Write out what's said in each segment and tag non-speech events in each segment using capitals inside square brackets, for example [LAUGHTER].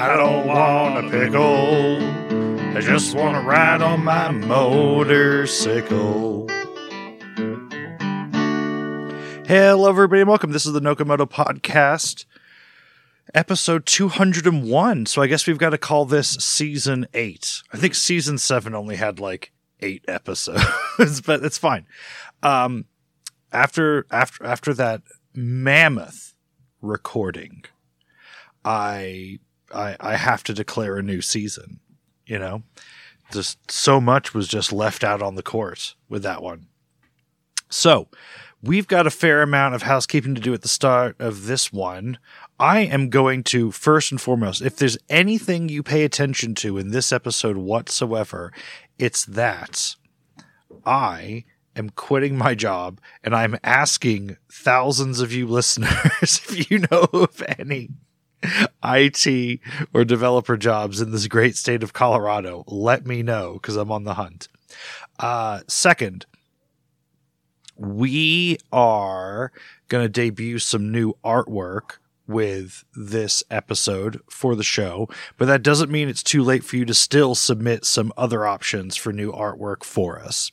I don't want a pickle. I just want to ride on my motorcycle. Hello, everybody, and welcome. This is the Nocomoto Podcast, episode 201. So I guess we've got to call this season eight. I think season seven only had like eight episodes, [LAUGHS] but it's fine. Um, after after after that mammoth recording, I I I have to declare a new season. You know, just so much was just left out on the court with that one. So we've got a fair amount of housekeeping to do at the start of this one. I am going to first and foremost, if there's anything you pay attention to in this episode whatsoever, it's that I am quitting my job and I'm asking thousands of you listeners [LAUGHS] if you know of any [LAUGHS] IT or developer jobs in this great state of Colorado. Let me know because I'm on the hunt. Uh, second, we are going to debut some new artwork with this episode for the show, but that doesn't mean it's too late for you to still submit some other options for new artwork for us.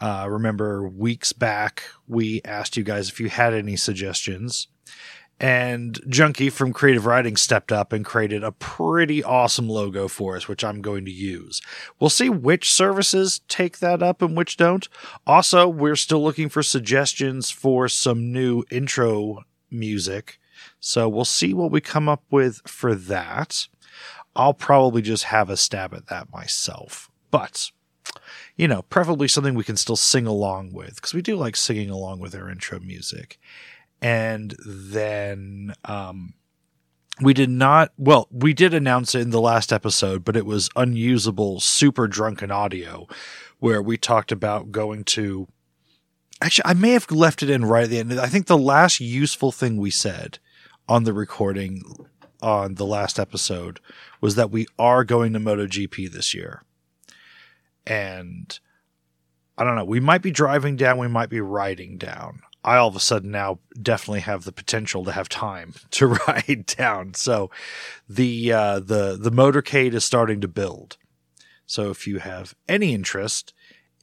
Uh, remember, weeks back, we asked you guys if you had any suggestions. And Junkie from Creative Writing stepped up and created a pretty awesome logo for us, which I'm going to use. We'll see which services take that up and which don't. Also, we're still looking for suggestions for some new intro music. So we'll see what we come up with for that. I'll probably just have a stab at that myself. But, you know, preferably something we can still sing along with, because we do like singing along with our intro music and then um, we did not well we did announce it in the last episode but it was unusable super drunken audio where we talked about going to actually i may have left it in right at the end. I think the last useful thing we said on the recording on the last episode was that we are going to MotoGP this year. And i don't know we might be driving down we might be riding down I all of a sudden now definitely have the potential to have time [LAUGHS] to ride down. So the uh, the the motorcade is starting to build. So if you have any interest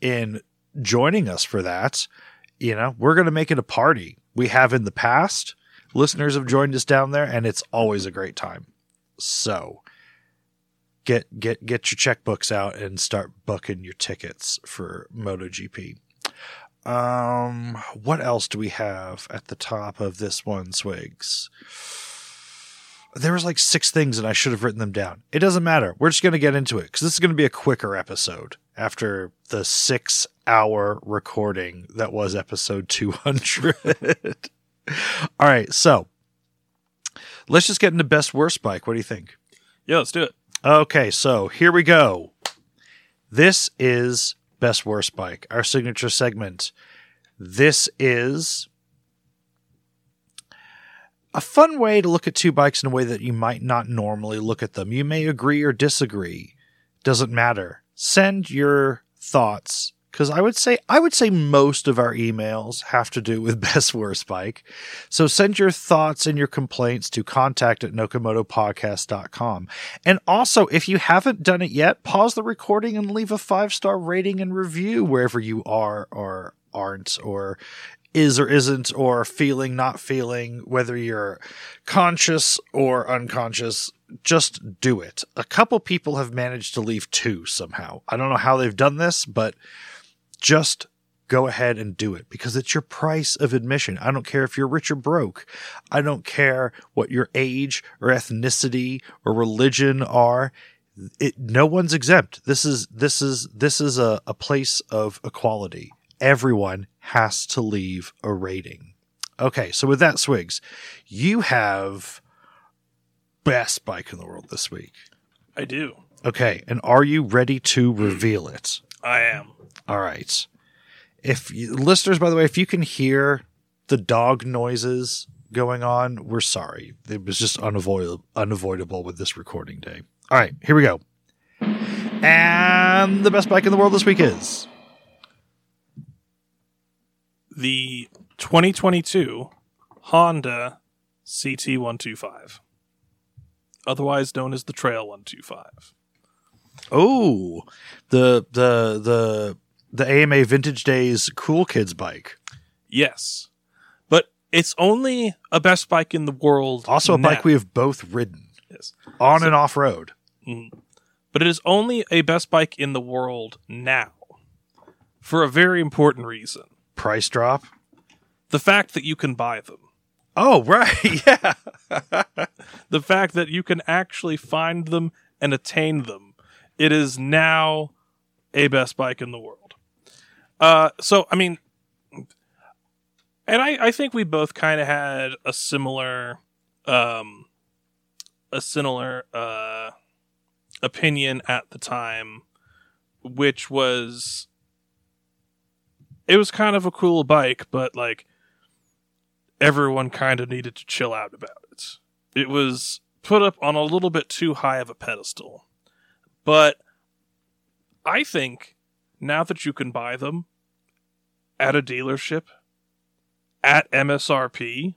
in joining us for that, you know, we're going to make it a party. We have in the past. Listeners have joined us down there and it's always a great time. So get get get your checkbooks out and start booking your tickets for MotoGP. Um, what else do we have at the top of this one, Swigs? There was like six things and I should have written them down. It doesn't matter. We're just going to get into it because this is going to be a quicker episode after the six hour recording that was episode 200. [LAUGHS] All right. So let's just get into best worst bike. What do you think? Yeah, let's do it. Okay. So here we go. This is best worst bike, our signature segment. This is a fun way to look at two bikes in a way that you might not normally look at them. You may agree or disagree. Doesn't matter. Send your thoughts because I would say I would say most of our emails have to do with [LAUGHS] best worst bike. So send your thoughts and your complaints to contact at nocomotopodcast.com. And also, if you haven't done it yet, pause the recording and leave a five star rating and review wherever you are or aren't or is or isn't or feeling not feeling whether you're conscious or unconscious just do it a couple people have managed to leave two somehow i don't know how they've done this but just go ahead and do it because it's your price of admission. I don't care if you're rich or broke. I don't care what your age or ethnicity or religion are. It, no one's exempt. This is this is this is a, a place of equality. Everyone has to leave a rating. Okay, so with that, Swigs, you have best bike in the world this week. I do. Okay, and are you ready to reveal it? I am. All right. If you, listeners, by the way, if you can hear the dog noises going on, we're sorry. It was just unavoidable, unavoidable with this recording day. All right, here we go. And the best bike in the world this week is the 2022 Honda CT125. otherwise known as the Trail 125. Oh, the the the the AMA Vintage Days Cool Kids bike. Yes. But it's only a best bike in the world. Also a now. bike we have both ridden Yes. on and off road. Mm-hmm. But it is only a best bike in the world now. For a very important reason. Price drop. The fact that you can buy them. Oh, right. [LAUGHS] Yeah. [LAUGHS] The fact that you can actually find them and attain them. It is now a best bike in the world. Uh, so, I mean, and I, I think we both kind of had a similar, um, a similar, uh, opinion at the time, which was, it was kind of a cool bike, but like, everyone kind of needed to chill out about it. It was put up on a little bit too high of a pedestal. But I think now that you can buy them at a dealership at MSRP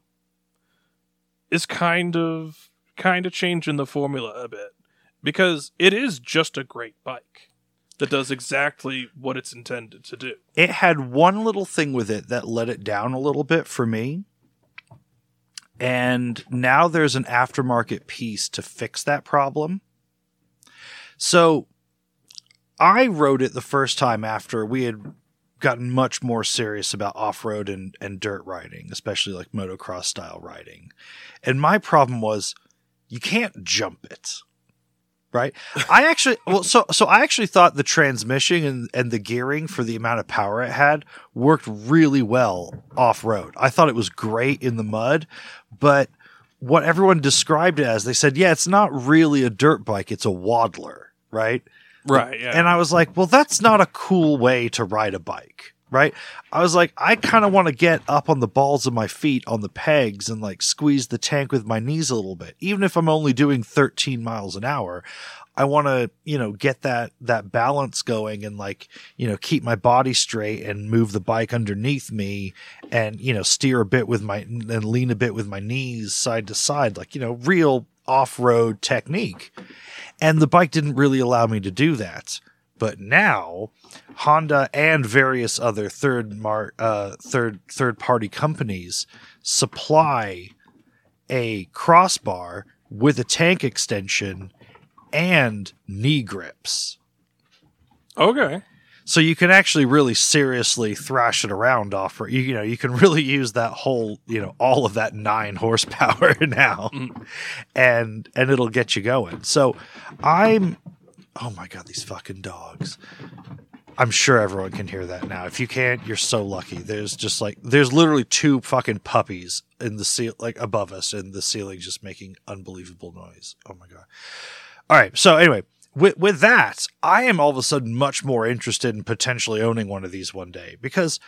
is kind of kind of changing the formula a bit because it is just a great bike that does exactly what it's intended to do. it had one little thing with it that let it down a little bit for me. And now there's an aftermarket piece to fix that problem. So I wrote it the first time after we had gotten much more serious about off road and, and dirt riding, especially like motocross style riding. And my problem was you can't jump it right? I actually well so so I actually thought the transmission and, and the gearing for the amount of power it had worked really well off road. I thought it was great in the mud, but what everyone described it as, they said, yeah, it's not really a dirt bike, it's a waddler, right? Right, yeah. And I was like, well, that's not a cool way to ride a bike, right? I was like, I kind of want to get up on the balls of my feet on the pegs and like squeeze the tank with my knees a little bit. Even if I'm only doing 13 miles an hour, I want to, you know, get that, that balance going and like, you know, keep my body straight and move the bike underneath me and, you know, steer a bit with my, and lean a bit with my knees side to side, like, you know, real off road technique. And the bike didn't really allow me to do that. But now, Honda and various other third mar- uh, third third party companies supply a crossbar with a tank extension and knee grips. okay. So you can actually really seriously thrash it around off. You, you know, you can really [LAUGHS] use that whole, you know, all of that nine [LAUGHS] horsepower [LAUGHS] now, Mm. and and it'll get you going. So I'm, oh my god, these fucking dogs. I'm sure everyone can hear that now. If you can't, you're so lucky. There's just like there's literally two fucking puppies in the seal like above us in the ceiling just making unbelievable noise. Oh my god. All right. So anyway, with with that, I am all of a sudden much more interested in potentially owning one of these one day because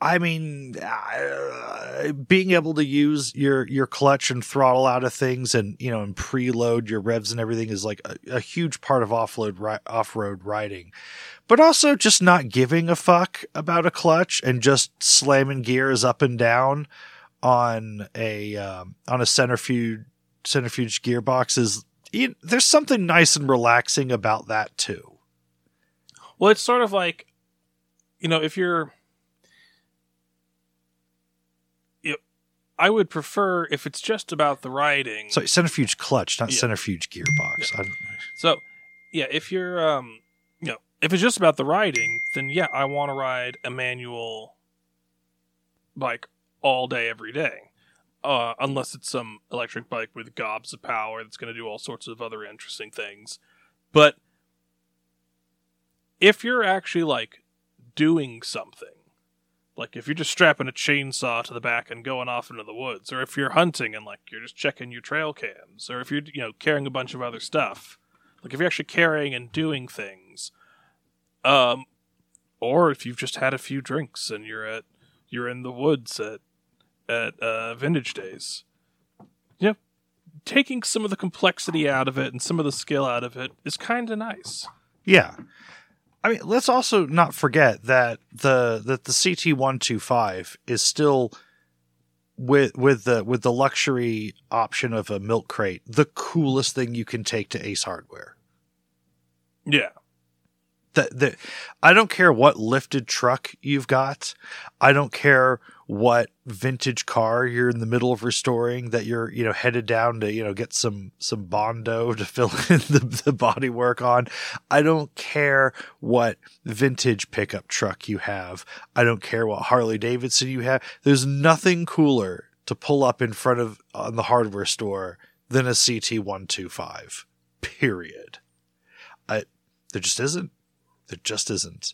I mean, uh, being able to use your your clutch and throttle out of things, and you know, and preload your revs and everything is like a, a huge part of offload ri- off road riding. But also just not giving a fuck about a clutch and just slamming gears up and down on a um, on a centrifuge centrifuge gearbox is you, there's something nice and relaxing about that too. Well, it's sort of like, you know, if you're, you I would prefer if it's just about the riding. So centrifuge clutch, not Yeah. centrifuge gearbox. I- So, yeah, if you're, um, you know, if it's just about the riding, then yeah, I want to ride a manual bike all day, every day. Uh, unless it's some electric bike with gobs of power that's going to do all sorts of other interesting things. But if you're actually like doing something, like if you're just strapping a chainsaw to the back and going off into the woods, or if you're hunting and like you're just checking your trail cams, or if you're you know carrying a bunch of other stuff, like if you're actually carrying and doing things, um, or if you've just had a few drinks and you're at you're in the woods at at uh, vintage days, you know, taking some of the complexity out of it and some of the skill out of it is kind of nice. Yeah. I mean, let's also not forget that the that the CT one two five is still with with the with the luxury option of a milk crate, the coolest thing you can take to Ace Hardware. Yeah. That that I don't care what lifted truck you've got. I don't care what vintage car you're in the middle of restoring that you're you know headed down to you know get some some bondo [LAUGHS] to fill in the, the body work on. I don't care what vintage pickup truck you have. I don't care what harley davidson you have. There's nothing cooler to pull up in front of on the hardware store than a ct125 period. I, there just isn't. There just isn't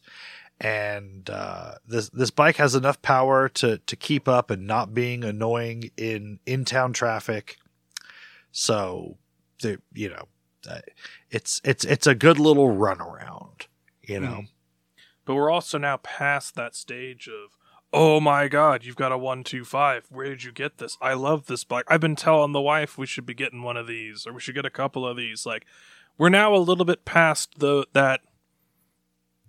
and uh, this this bike has enough power to to keep up and not being annoying in in town traffic. So, the you know, uh, it's it's it's a good little runaround, you know. Mm. But we're also now past that stage of oh my god, you've got a one two five. Where did you get this? I love this bike. I've been telling the wife we should be getting one of these, or we should get a couple of these. Like, we're now a little bit past the that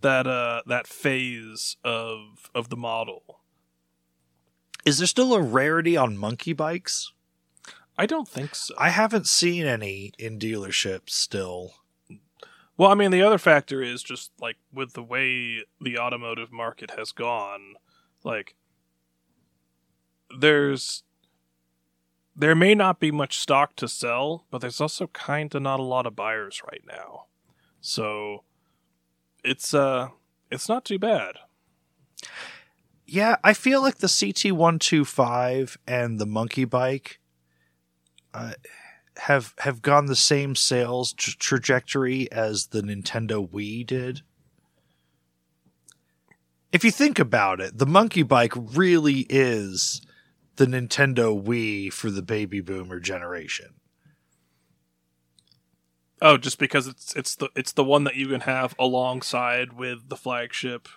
that uh that phase of of the model. Is there still a rarity on monkey bikes? I don't think so. I haven't seen any in dealerships still. Well, I mean, the other factor is just like with the way the automotive market has gone, like there's there may not be much stock to sell, but there's also kind of not a lot of buyers right now. So it's uh it's not too bad. Yeah, I feel like the CT125 and the monkey bike uh, have have gone the same sales tra- trajectory as the Nintendo Wii did. If you think about it, the monkey bike really is the Nintendo Wii for the baby boomer generation. Oh, just because it's it's the it's the one that you can have alongside with the flagship.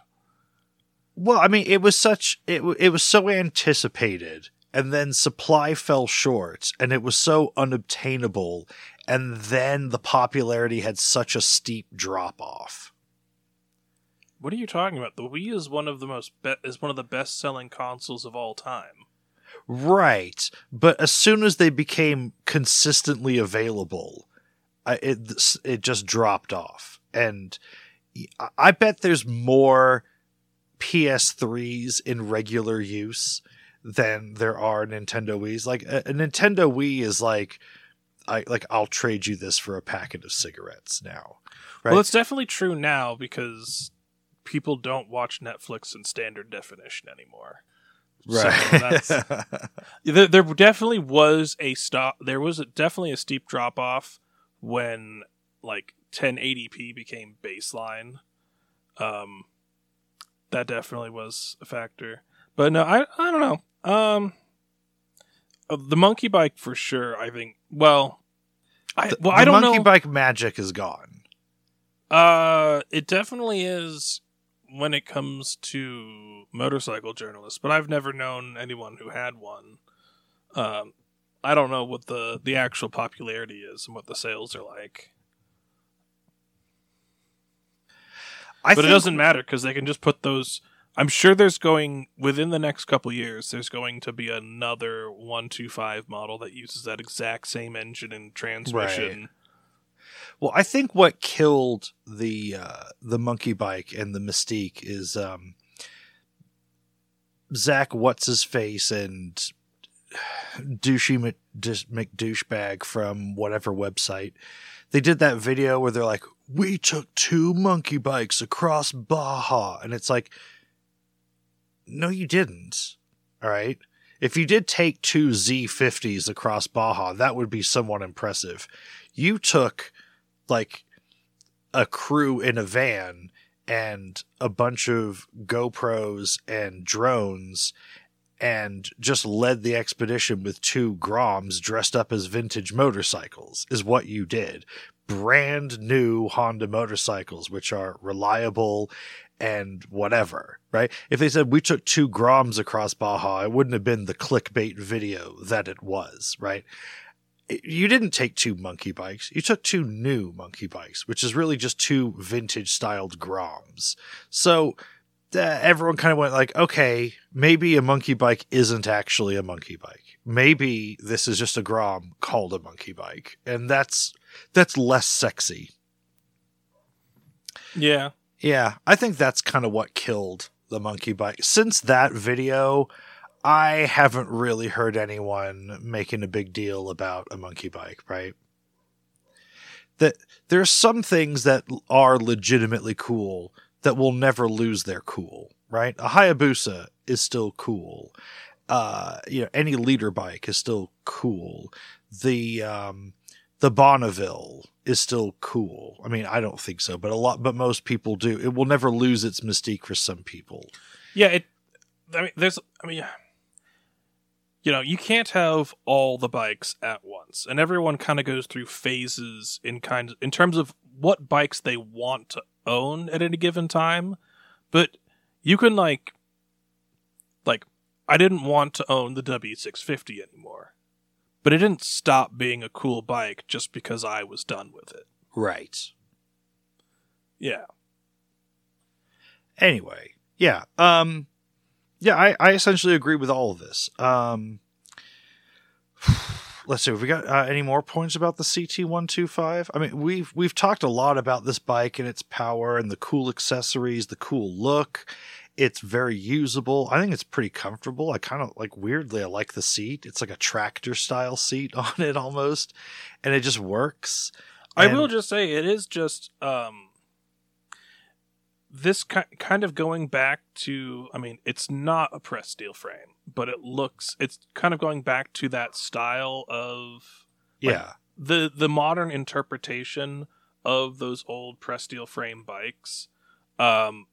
Well, I mean, it was such it it was so anticipated, and then supply fell short, and it was so unobtainable, and then the popularity had such a steep drop off. What are you talking about? The Wii is one of the most be- is one of the best selling consoles of all time. Right, but as soon as they became consistently available, I, it it just dropped off, and I bet there's more PS3s in regular use than there are Nintendo Wii's. Like a, a Nintendo Wii is like, I like I'll trade you this for a packet of cigarettes now. Right? Well, it's definitely true now because people don't watch Netflix in standard definition anymore. Right. So [LAUGHS] there, there definitely was a stop. There was a, definitely a steep drop off when like 1080p became baseline. Um, that definitely was a factor. But no, I I don't know. Um, uh, the monkey bike for sure. I think. Well, I well the I don't know, monkey know. bike magic is gone. Uh, it definitely is when it comes to motorcycle journalists, but I've never known anyone who had one. Um, I don't know what the the actual popularity is and what the sales are like. I but it doesn't matter because they can just put those. I'm sure there's going within the next couple years. There's going to be another one two five model that uses that exact same engine and transmission. Well, I think what killed the uh, the monkey bike and the mystique is um, Zach what's his face and douchey Mc, McDouchebag from whatever website. They did that video where they're like, "We took two monkey bikes across Baja," and it's like, no, you didn't. All right. If you did take two Z50s across Baja, that would be somewhat impressive. You took like a crew in a van and a bunch of GoPros and drones and just led the expedition with two Groms dressed up as vintage motorcycles, is what you did. Brand new Honda motorcycles, which are reliable and whatever, right? If they said we took two Groms across Baja, it wouldn't have been the clickbait video that it was, right? you didn't take two monkey bikes. You took two new monkey bikes, which is really just two vintage styled Groms. So uh, everyone kind of went like, okay, maybe a monkey bike isn't actually a monkey bike. Maybe this is just a Grom called a monkey bike, and that's that's less sexy. Yeah. Yeah, I think that's kind of what killed the monkey bike. Since that video, I haven't really heard anyone making a big deal about a monkey bike, right? That there's some things that are legitimately cool that will never lose their cool, right? A Hayabusa is still cool. Uh, you know, any liter bike is still cool. The um, the Bonneville is still cool. I mean, I don't think so, but a lot, but most people do. It will never lose its mystique for some people. Yeah, it. I mean, there's. I mean, you know, you can't have all the bikes at once, and everyone kind of goes through phases in kind of, in terms of what bikes they want to own at any given time. But you can like, like, I didn't want to own the W650 anymore, but it didn't stop being a cool bike just because I was done with it. Right. Yeah. Anyway, yeah. Um yeah, I, I essentially agree with all of this. Um let's see, have we got uh, any more points about the CT125? I mean, we've we've talked a lot about this bike and its power and the cool accessories, the cool look. It's very usable. I think it's pretty comfortable. I kind of like weirdly I like the seat. It's like a tractor style seat [LAUGHS] on it almost, and it just works. I And- will just say it is just um this ki- kind of going back to I mean it's not a press steel frame but it looks it's kind of going back to that style of Yeah. the the modern interpretation of those old press steel frame bikes um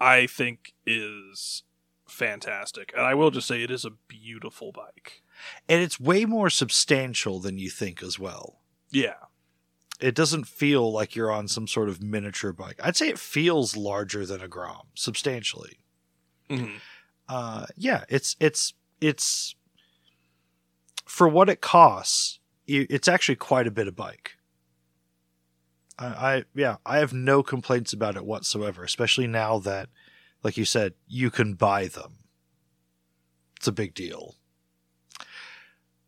I think is fantastic and I will just say it is a beautiful bike. and it's way more substantial than you think as well. Yeah. It doesn't feel like you're on some sort of miniature bike. I'd say it feels larger than a Grom, substantially. Mhm. Uh, yeah, it's it's it's for what it costs. It's actually quite a bit of bike. I, I yeah, I have no complaints about it whatsoever. Especially now that, like you said, you can buy them. It's a big deal.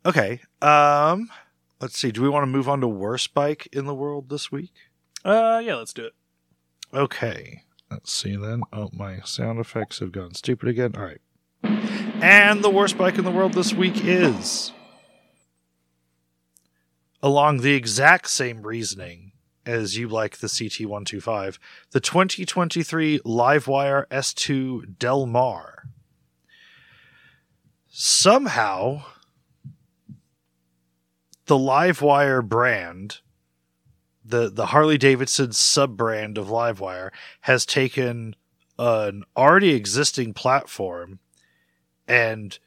Okay, um, let's see. Do we want to move on to worst bike in the world this week? Uh yeah, let's do it. Okay. Let's see then. Oh, my sound effects have gone stupid again. All right. And the worst bike in the world this week is along the exact same reasoning as you like the CT125, the 2023 Livewire S2 Del Mar. Somehow, the Livewire brand the the Harley Davidson sub brand of Livewire has taken an already existing platform and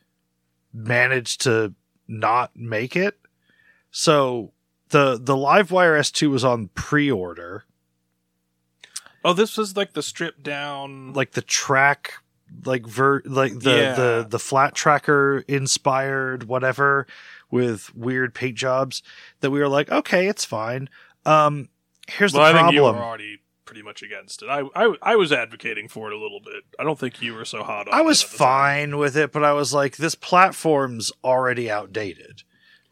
managed to not make it. So the the Livewire S2 was on pre-order, Oh, this was like the stripped down like the track like ver like the Yeah. the the flat tracker inspired whatever with weird paint jobs that we were like okay it's fine um here's well, the problem. I think you were already pretty much against it. I, I I was advocating for it a little bit. I don't think you were so hot on it. I was the time. fine with it, but I was like, this platform's already outdated,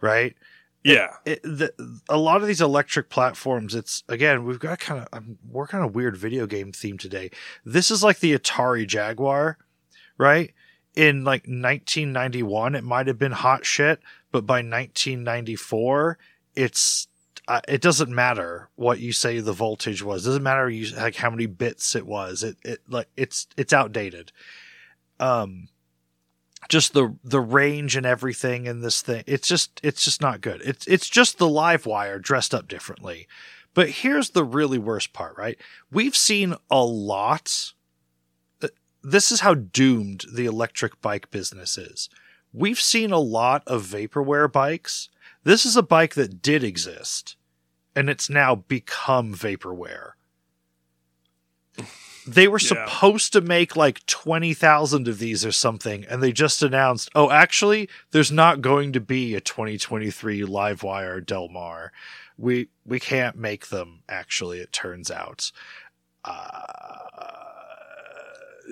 right? Yeah. It, the, a lot of these electric platforms, it's again, we've got kind of, I'm working on a weird video game theme today. This is like the Atari Jaguar, right? In like 1991, it might have been hot shit, but by 1994, it's uh, it doesn't matter what you say the voltage was. It doesn't matter you like how many bits it was. It it like it's it's outdated. Um just the the range and everything in this thing. It's just it's just not good. It's it's just the Livewire dressed up differently. But here's the really worst part, right? We've seen a lot uh, this is how doomed the electric bike business is. We've seen a lot of vaporware bikes. This is a bike that did exist, and it's now become vaporware. They were Yeah. supposed to make like 20,000 of these or something, and they just announced, oh, actually, there's not going to be a 2023 Livewire Del Mar. We, we can't make them, actually, it turns out. Uh,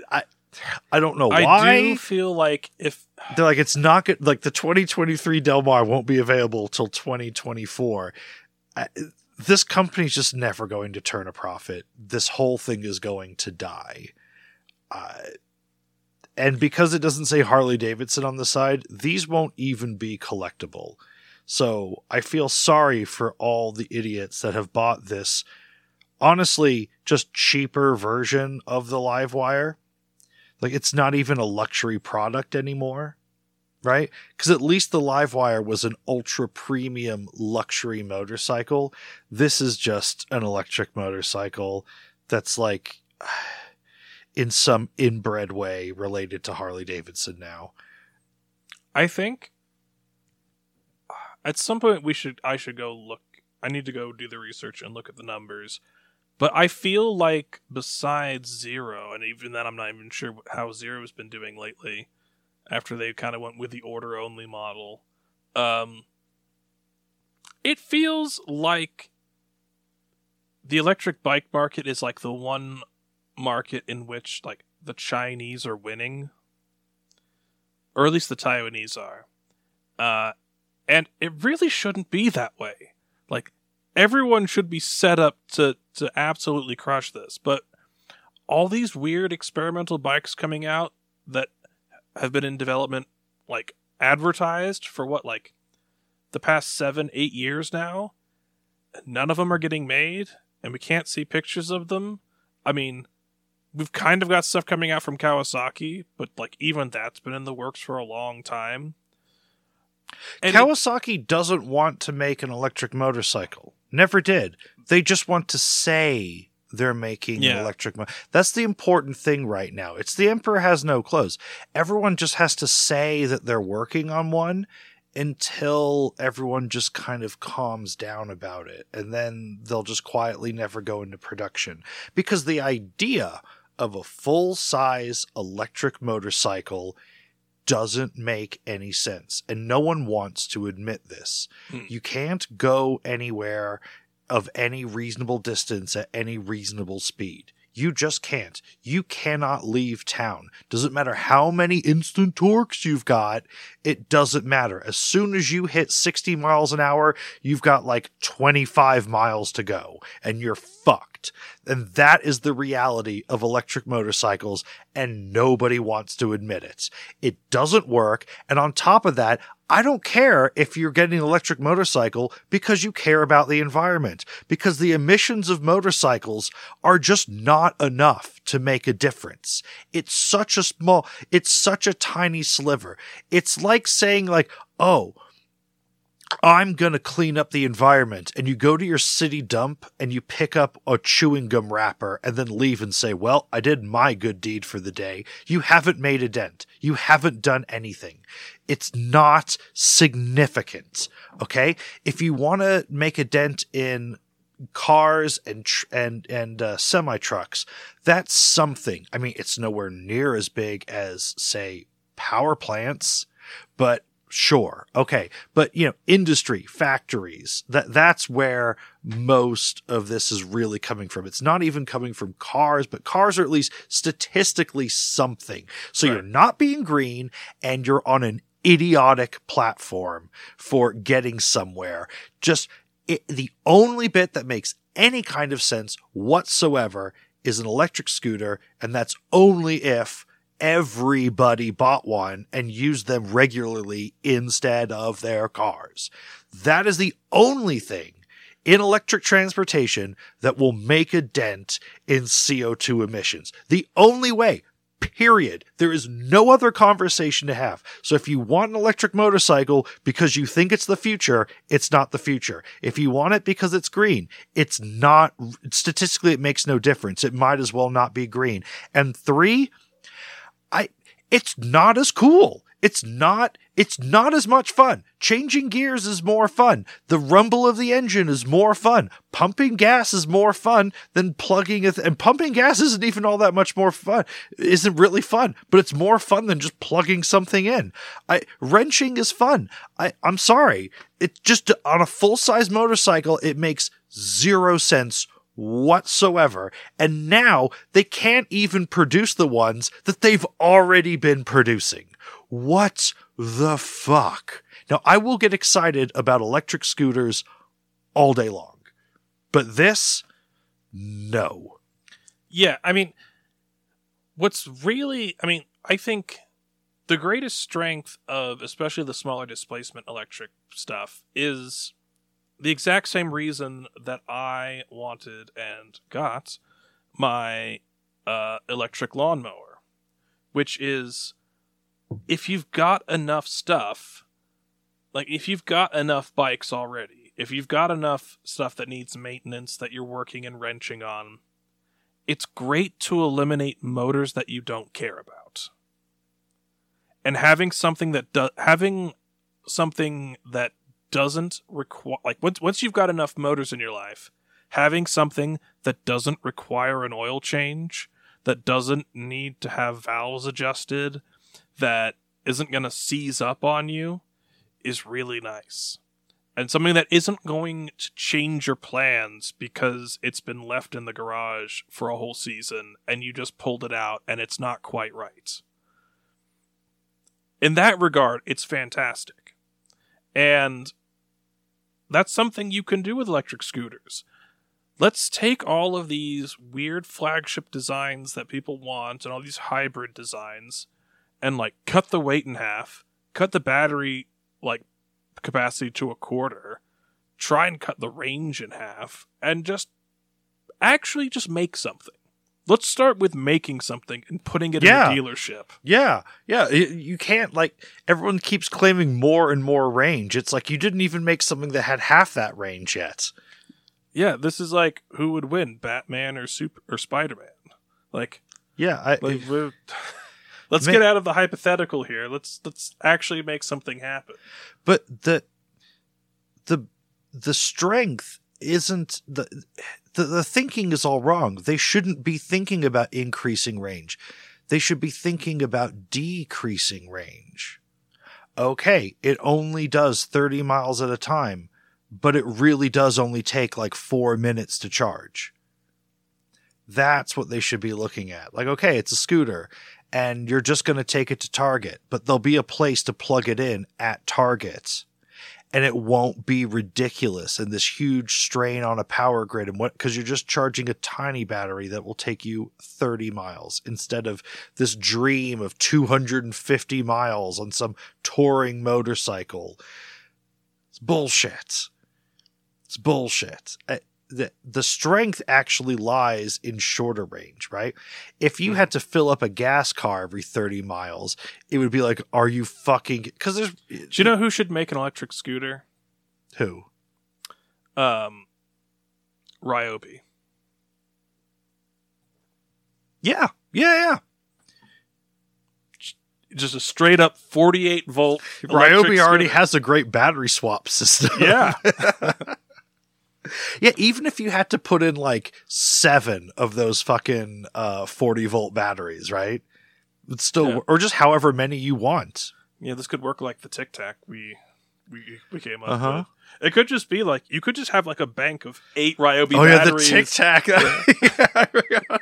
I don't know why. I do feel like if They're like it's not good. Like the 2023 Del Mar won't be available till 2024. I, this company's just never going to turn a profit. This whole thing is going to die. Uh, and because it doesn't say Harley Davidson on the side, these won't even be collectible. So I feel sorry for all the idiots that have bought this, honestly, just cheaper version of the Livewire. Like it's not even a luxury product anymore, right? Because at least the Livewire was an ultra premium luxury motorcycle. This is just an electric motorcycle that's like [SIGHS] in some inbred way related to Harley Davidson now. I think [SIGHS] at some point we should I should go look I need to go do the research and look at the numbers. But I feel like besides Zero, and even then I'm not even sure how Zero's been doing lately after they kind of went with the order only model. Um it feels like the electric bike market is like the one market in which like the Chinese are winning, or at least the Taiwanese are, uh, and it really shouldn't be that way. Like everyone should be set up to to absolutely crush this, but all these weird experimental bikes coming out that have been in development, like advertised for what like the past seven eight years now, none of them are getting made, and we can't see pictures of them. I mean, we've kind of got stuff coming out from Kawasaki, but like even that's been in the works for a long time. And Kawasaki it, doesn't want to make an electric motorcycle. Never did. They just want to say they're making yeah. electric mo- That's the important thing right now. It's the emperor has no clothes. Everyone just has to say that they're working on one until everyone just kind of calms down about it and then they'll just quietly never go into production because the idea of a full size electric motorcycle doesn't make any sense. And no one wants to admit this. Hmm. You can't go anywhere of any reasonable distance at any reasonable speed. You just can't. You cannot leave town. Doesn't matter how many instant torques you've got, it doesn't matter. As soon as you hit 60 miles an hour, you've got like 25 miles to go and you're fucked. And that is the reality of electric motorcycles, and nobody wants to admit it. It doesn't work. And on top of that, I don't care if you're getting an electric motorcycle because you care about the environment, because the emissions of motorcycles are just not enough to make a difference. It's such a small, it's such a tiny sliver. It's like saying like, oh, I'm going to clean up the environment. And you go to your city dump and you pick up a chewing gum wrapper and then leave and say, well, I did my good deed for the day. You haven't made a dent. You haven't done anything. It's not significant. Okay. If you want to make a dent in cars and tr- and and uh, semi trucks, that's something. I mean, it's nowhere near as big as say power plants, but sure. Okay. But you know industry factories that that's where most of this is really coming from. It's not even coming from cars but cars are at least statistically something. So right. you're not being green and you're on an idiotic platform for getting somewhere. Just it, the only bit that makes any kind of sense whatsoever is an electric scooter and that's only if everybody bought one and used them regularly instead of their cars. That is the only thing in electric transportation that will make a dent in CO2 emissions. The only way, period. There is no other conversation to have. So if you want an electric motorcycle because you think it's the future, it's not the future. If you want it because it's green, it's not, statistically, it makes no difference. It might as well not be green. And three, I it's not as cool. It's not it's not as much fun. Changing gears is more fun. The rumble of the engine is more fun. Pumping gas is more fun than plugging it and pumping gas isn't even all that much more fun. Isn't really fun, but it's more fun than just plugging something in. I wrenching is fun. I I'm sorry. It just on a full-size motorcycle it makes zero sense whatsoever. And now they can't even produce the ones that they've already been producing. What the fuck? Now, I will get excited about electric scooters all day long, but this, no. Yeah, I mean, what's really, I mean, I think the greatest strength of especially the smaller displacement electric stuff is the exact same reason that I wanted and got my uh, electric lawnmower, which is if you've got enough stuff, like if you've got enough bikes already, if you've got enough stuff that needs maintenance that you're working and wrenching on, it's great to eliminate motors that you don't care about. And having something that does having something that doesn't require like once once you've got enough motors in your life, having something that doesn't require an oil change, that doesn't need to have valves adjusted, that isn't going to seize up on you is really nice. And something that isn't going to change your plans because it's been left in the garage for a whole season and you just pulled it out and it's not quite right. In that regard, it's fantastic. And that's something you can do with electric scooters. Let's take all of these weird flagship designs that people want and all these hybrid designs and like cut the weight in half, cut the battery like capacity to a quarter, try and cut the range in half, and just actually just make something. Let's start with making something and putting it Yeah. in a dealership. Yeah, yeah. You can't like everyone keeps claiming more and more range. It's like you didn't even make something that had half that range yet. Yeah, this is like who would win, Batman or Super or Spider Man? Like, Yeah, I, like [SIGHS] let's Ma- get out of the hypothetical here. Let's let's actually make something happen. but the the the strength isn't the, the the thinking is all wrong. They shouldn't be thinking about increasing range. They should be thinking about decreasing range. Okay, it only does 30 miles at a time, but it really does only take like 4 minutes to charge. That's what they should be looking at. Like okay, it's a scooter and you're just going to take it to Target, but there'll be a place to plug it in at Target. And it won't be ridiculous and this huge strain on a power grid and what because you're just charging a tiny battery that will take you 30 miles instead of this dream of 250 miles on some touring motorcycle. It's bullshit. It's bullshit. The the strength actually lies in shorter range, right? If you had to fill up a gas car every 30 miles, it would be like, are you fucking because there's Do you know who should make an electric scooter? who? Um, Ryobi. Yeah. Yeah, yeah. Just a straight up 48 volt. Ryobi already scooter. has a great battery swap system. Yeah. [LAUGHS] yeah, even if you had to put in like seven of those fucking uh 40 volt batteries, right? It's still Yeah. or just however many you want. yeah, this could work like the Tic Tac we we we came up Uh-huh. with. It could just be like you could just have like a bank of eight Ryobi oh yeah, the. Tic Tac. [LAUGHS] I forgot.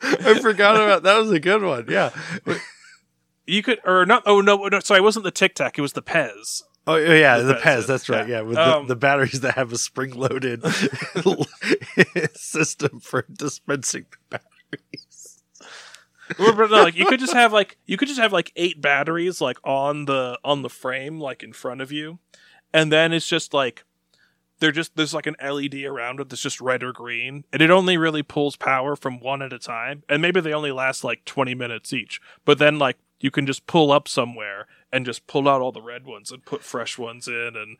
[LAUGHS] I forgot about that was a good one. Yeah. You could or not? Oh no, no, sorry, it wasn't the Tic Tac. It was the Pez. Oh yeah, The the Pez, Pez. That's right. yeah. Yeah, with Um, the, the batteries that have a spring-loaded [LAUGHS] [LAUGHS] system for dispensing the batteries. But no, like you could just have like you could just have like eight batteries like on the on the frame like in front of you, and then it's just like they're just there's like an LED around it that's just red or green, and it only really pulls power from one at a time, and maybe they only last like twenty minutes each. But then like you can just pull up somewhere and just pull out all the red ones and put fresh ones in, and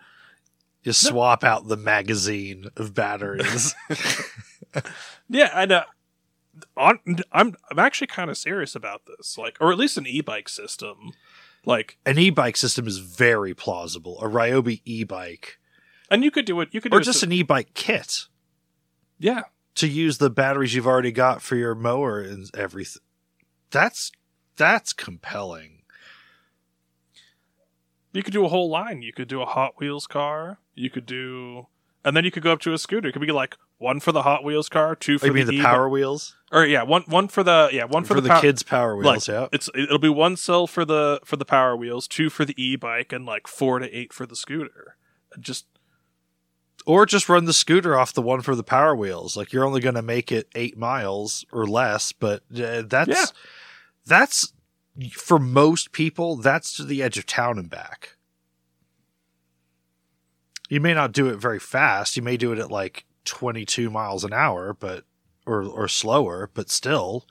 You swap out the magazine of batteries. [LAUGHS] [LAUGHS] yeah, I know. Uh, on, I'm I'm actually kind of serious about this, like, or at least an e-bike system, like An e-bike system is very plausible. A Ryobi e-bike, And you could do it. You could or just an e-bike kit yeah. to use the batteries you've already got for your mower and everything. That's that's compelling. You could do a whole line. You could do a Hot Wheels car. You could do and then you could go up to a scooter. It could be like one for the Hot Wheels car, two for Oh, you mean the, the e- Power Wheels or yeah, one one for the yeah one for, for, the, pow- kids' Power Wheels? Like, yeah. it's it'll be one cell for the for the Power Wheels, two for the e-bike, and like four to eight for the scooter. Just Or just run the scooter off the one for the Power Wheels. Like you're only going to make it eight miles or less, but uh, that's Yeah. that's for most people. That's to the edge of town and back. You may not do it very fast. You may do it at like 22 miles an hour, but or or slower, but still,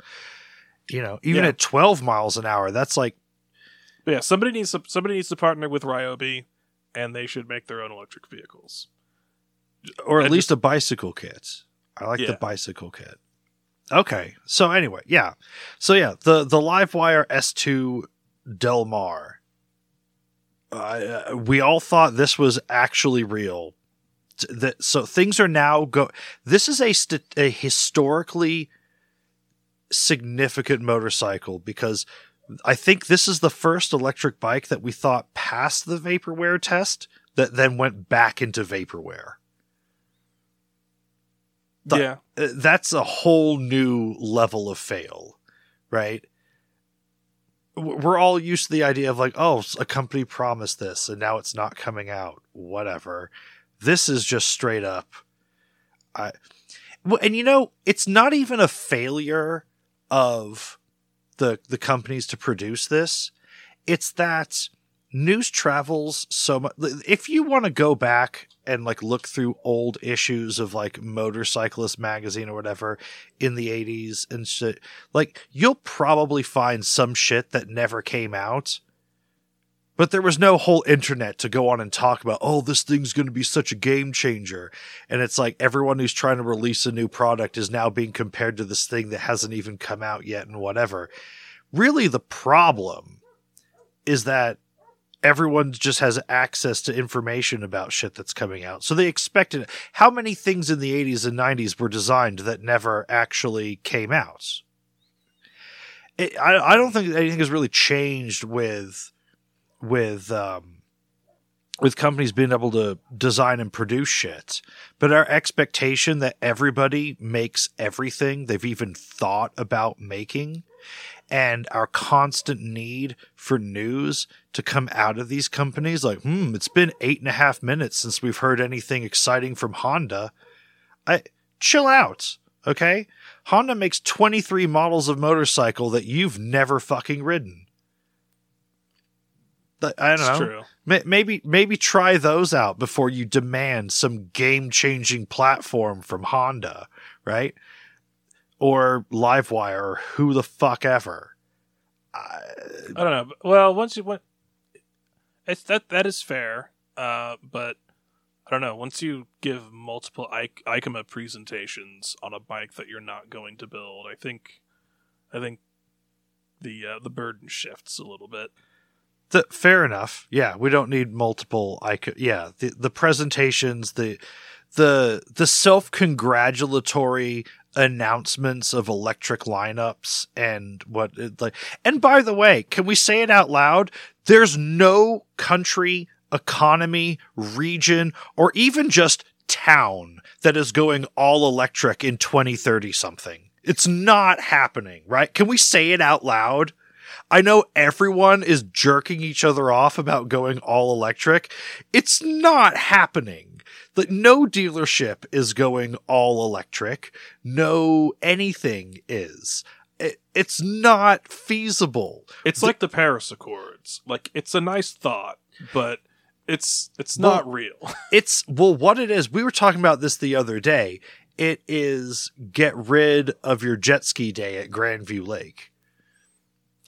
you know, even Yeah. at 12 miles an hour, that's like but yeah, somebody needs to somebody needs to partner with Ryobi, and they should make their own electric vehicles. or at And least a bicycle kit. I like the bicycle kit. Okay, so anyway, yeah, so yeah, the the LiveWire S2 Del Mar. Uh, we all thought this was actually real. That so things are now go. This is a st- a historically significant motorcycle because I think this is the first electric bike that we thought passed the vaporware test that then went back into vaporware. The- yeah, Uh, that's a whole new level of fail, right? We're all used to the idea of like, oh, a company promised this and now it's not coming out. Whatever. This is just straight up. I, well, and you know, it's not even a failure of the the companies to produce this. It's that news travels so much. If you want to go back and like look through old issues of like Motorcyclist magazine or whatever in the 80s and shit, like you'll probably find some shit that never came out. But there was no whole internet to go on and talk about, oh, this thing's going to be such a game changer. And it's like everyone who's trying to release a new product is now being compared to this thing that hasn't even come out yet and whatever. Really, the problem is that everyone just has access to information about shit that's coming out. So they expected how many things in the 80s and 90s were designed that never actually came out? It, I, I don't think anything has really changed with with um, with companies being able to design and produce shit. But our expectation that everybody makes everything they've even thought about making and our constant need for news to come out of these companies like hmm it's been eight and a half minutes since we've heard anything exciting from honda i chill out okay honda makes 23 models of motorcycle that you've never fucking ridden i don't know true. Maybe maybe try those out before you demand some game changing platform from Honda, right? Or Livewire or who the fuck ever. I, I don't know. Well, once you went, it's that that is fair. Uh, but I don't know. Once you give multiple I- EICMA presentations on a bike that you're not going to build, I think, I think the uh, the burden shifts a little bit. The, fair enough. Yeah, we don't need multiple. I could. Yeah, the the presentations, the the the self congratulatory announcements of electric lineups and what like. And by the way, can we say it out loud? There's no country, economy, region, or even just town that is going all electric in 2030 something. It's not happening, right? Can we say it out loud? I know everyone is jerking each other off about going all electric. It's not happening. Like no dealership is going all electric. No anything is. It, it's not feasible. It's like the Paris Accords. Like it's a nice thought, but it's it's Well- not real. [LAUGHS] It's well, what it is. We were talking about this the other day. It is get rid of your jet ski day at Grandview Lake.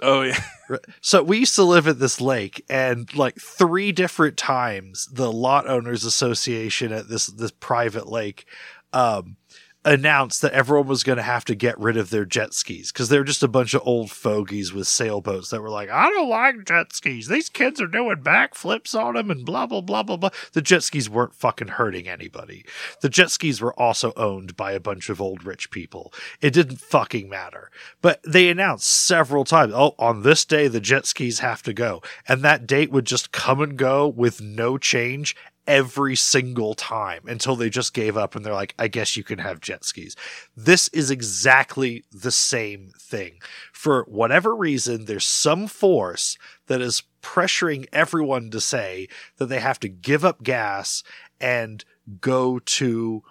Oh yeah, [LAUGHS] So we used to live at this lake, and like three different times, the lot owners association at this this private lake um, announced that everyone was going to have to get rid of their jet skis because they're just a bunch of old fogies with sailboats that were like, "I don't like jet skis. These kids are doing backflips on them and blah blah blah blah blah." The jet skis weren't fucking hurting anybody. The jet skis were also owned by a bunch of old rich people. It didn't fucking matter. But they announced several times, oh, on this day, the jet skis have to go. And that date would just come and go with no change every single time until they just gave up and they're like, I guess you can have jet skis. This is exactly the same thing. For whatever reason, there's some force that is pressuring everyone to say that they have to give up gas and go to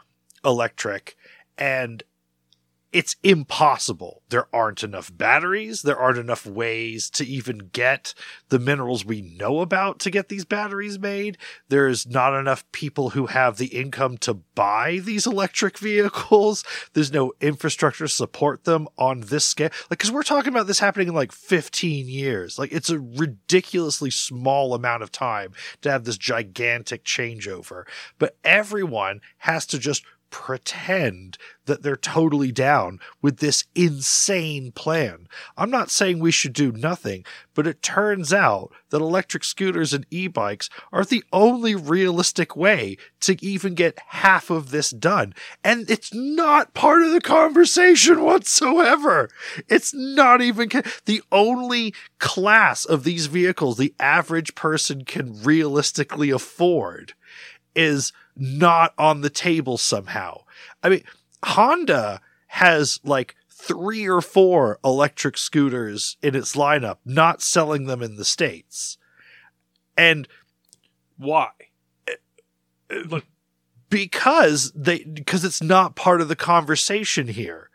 electric. And it's impossible. There aren't enough batteries. There aren't enough ways to even get the minerals we know about to get these batteries made. There's not enough people who have the income to buy these electric [LAUGHS] vehicles. There's no infrastructure to support them on this scale. Like, cause we're talking about this happening in like 15 years. Like, it's a ridiculously small amount of time to have this gigantic changeover. But everyone has to just pretend that they're totally down with this insane plan. I'm not saying we should do nothing, but it turns out that electric scooters and e-bikes are the only realistic way to even get half of this done. And it's not part of the conversation whatsoever. It's not even the only class of these vehicles the average person can realistically afford is not on the table somehow. I mean, Honda has like three or four electric scooters in its lineup, not selling them in the States. And why? Look, because they because it's not part of the conversation here.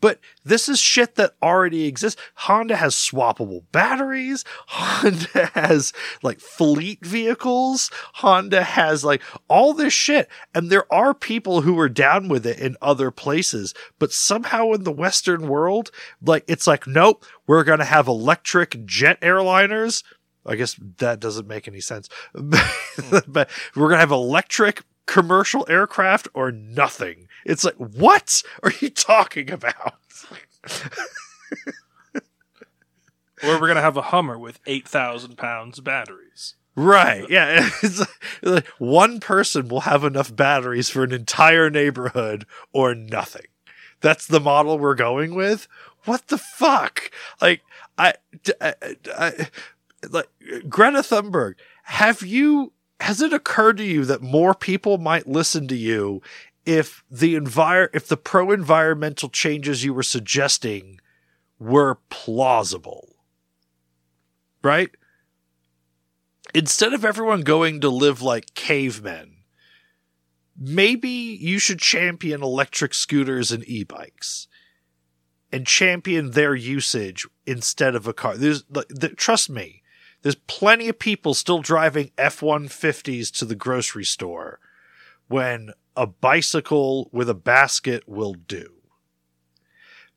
But this is shit that already exists. Honda has swappable batteries. [LAUGHS] Honda has like fleet vehicles. Honda has like all this shit. And there are people who are down with it in other places. But somehow in the Western world, like it's like, nope, we're going to have electric jet airliners. I guess that doesn't make any sense. [LAUGHS] but we're going to have electric commercial aircraft or nothing. It's like, what are you talking about? [LAUGHS] or we're gonna have a Hummer with eight thousand pounds batteries. Right. Yeah. [LAUGHS] It's like one person will have enough batteries for an entire neighborhood or nothing. That's the model we're going with. What the fuck? Like, I, I, I like Greta Thunberg. Have you? Has it occurred to you that more people might listen to you if the envir- if the pro environmental changes you were suggesting were plausible. Right? Instead of everyone going to live like cavemen, maybe you should champion electric scooters and e-bikes and champion their usage instead of a car. There's trust me, there's plenty of people still driving F150s to the grocery store when a bicycle with a basket will do.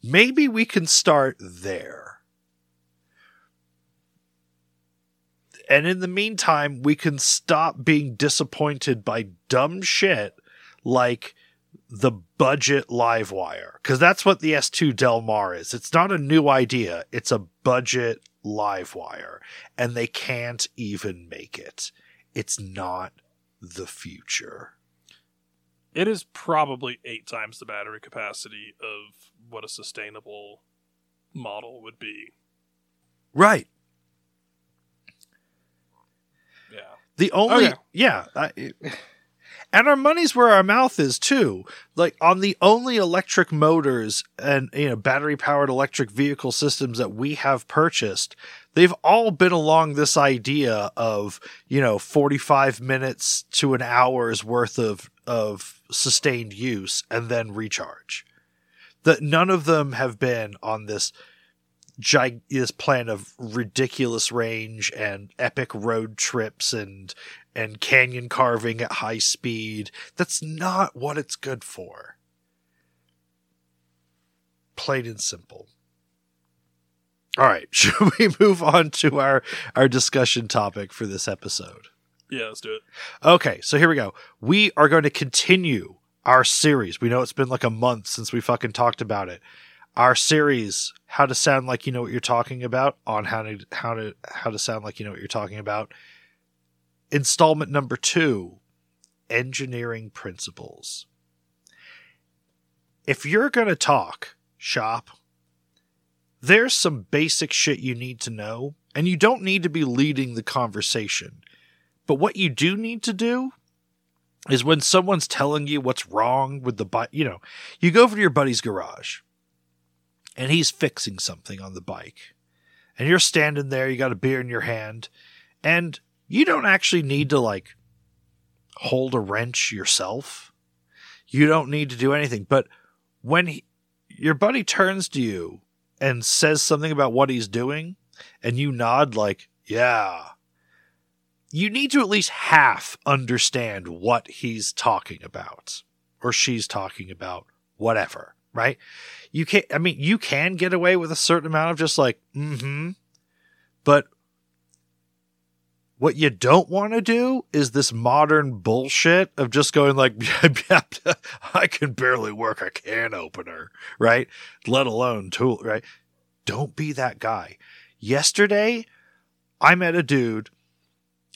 Maybe we can start there. And in the meantime, we can stop being disappointed by dumb shit like the budget Livewire. Because that's what the S2 Del Mar is. It's not a new idea, it's a budget Livewire. And they can't even make it. It's not the future it is probably eight times the battery capacity of what a sustainable model would be. Right. Yeah. The only okay. yeah, I, and our money's where our mouth is too. Like on the only electric motors and you know battery powered electric vehicle systems that we have purchased, they've all been along this idea of you know 45 minutes to an hour's worth of of sustained use and then recharge that none of them have been on this gig- this plan of ridiculous range and epic road trips and and canyon carving at high speed that's not what it's good for plain and simple all right, [LAUGHS] should we move on to our our discussion topic for this episode? Yeah, let's do it. Okay, so here we go. We are going to continue our series. We know it's been like a month since we fucking talked about it. Our series, how to sound like you know what you're talking about, on how to how to how to sound like you know what you're talking about. Installment number two, engineering principles. If you're going to talk shop there's some basic shit you need to know, and you don't need to be leading the conversation. But what you do need to do is when someone's telling you what's wrong with the bike. You know, you go over to your buddy's garage and he's fixing something on the bike. And you're standing there, you got a beer in your hand, and you don't actually need to like hold a wrench yourself. You don't need to do anything. But when he, your buddy turns to you and says something about what he's doing, and you nod like, yeah, you need to at least half understand what he's talking about or she's talking about, whatever, right? You can't, I mean, you can get away with a certain amount of just like, mm hmm. But what you don't want to do is this modern bullshit of just going like, [LAUGHS] I can barely work a can opener, right? Let alone tool, right? Don't be that guy. Yesterday, I met a dude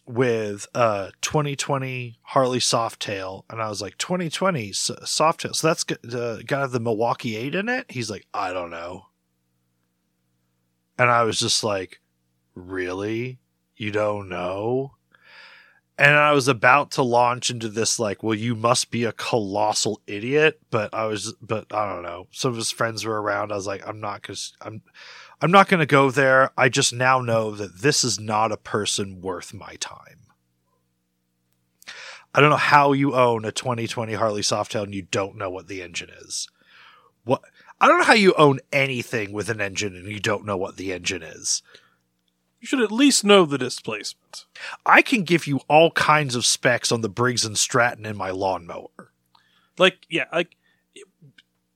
with a 2020 Harley Softail, and I was like, 2020 Softail. So that's got the Milwaukee 8 in it? He's like, I don't know. And I was just like, really? You don't know? And I was about to launch into this, like, well, you must be a colossal idiot. But I was, but I don't know. Some of his friends were around. I was like, I'm not to, I'm, I'm not going to go there. I just now know that this is not a person worth my time. I don't know how you own a 2020 Harley Softail and you don't know what the engine is. What I don't know how you own anything with an engine and you don't know what the engine is. You should at least know the displacement. I can give you all kinds of specs on the Briggs and Stratton in my lawnmower. Like yeah, like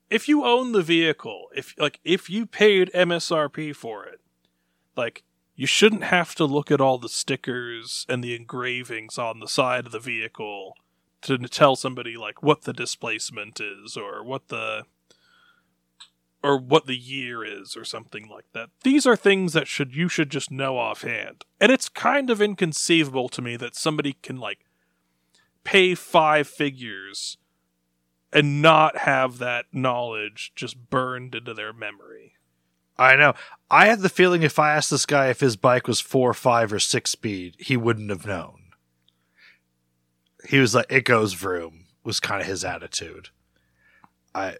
if you own the vehicle, if like if you paid MSRP for it, like you shouldn't have to look at all the stickers and the engravings on the side of the vehicle to tell somebody like what the displacement is or what the or what the year is or something like that. These are things that should you should just know offhand. And it's kind of inconceivable to me that somebody can like pay five figures and not have that knowledge just burned into their memory. I know. I had the feeling if I asked this guy if his bike was four, five, or six speed, he wouldn't have known. He was like, "It goes vroom," was kind of his attitude. I.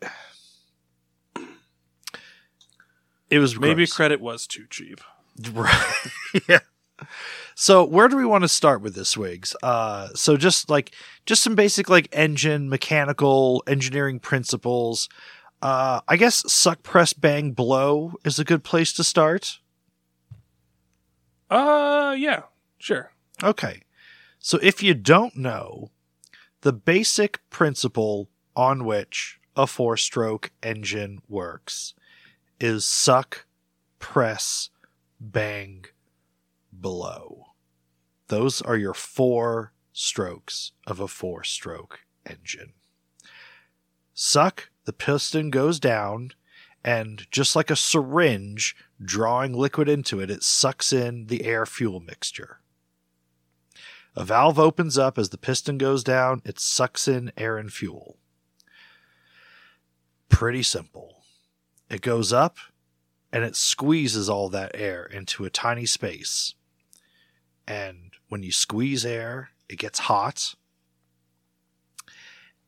It was maybe gross. credit was too cheap. [LAUGHS] Right. yeah. So where do we want to start with this, Wigs? Uh, so just like just some basic like engine mechanical engineering principles. Uh, I guess suck, press, bang, blow is a good place to start. Uh, yeah, sure. Okay. So if you don't know, the basic principle on which a four stroke engine works is suck, press, bang, blow. Those are your four strokes of a four stroke engine. Suck, the piston goes down, and just like a syringe drawing liquid into it, it sucks in the air fuel mixture. A valve opens up as the piston goes down, it sucks in air and fuel. Pretty simple. It goes up and it squeezes all that air into a tiny space. And when you squeeze air, it gets hot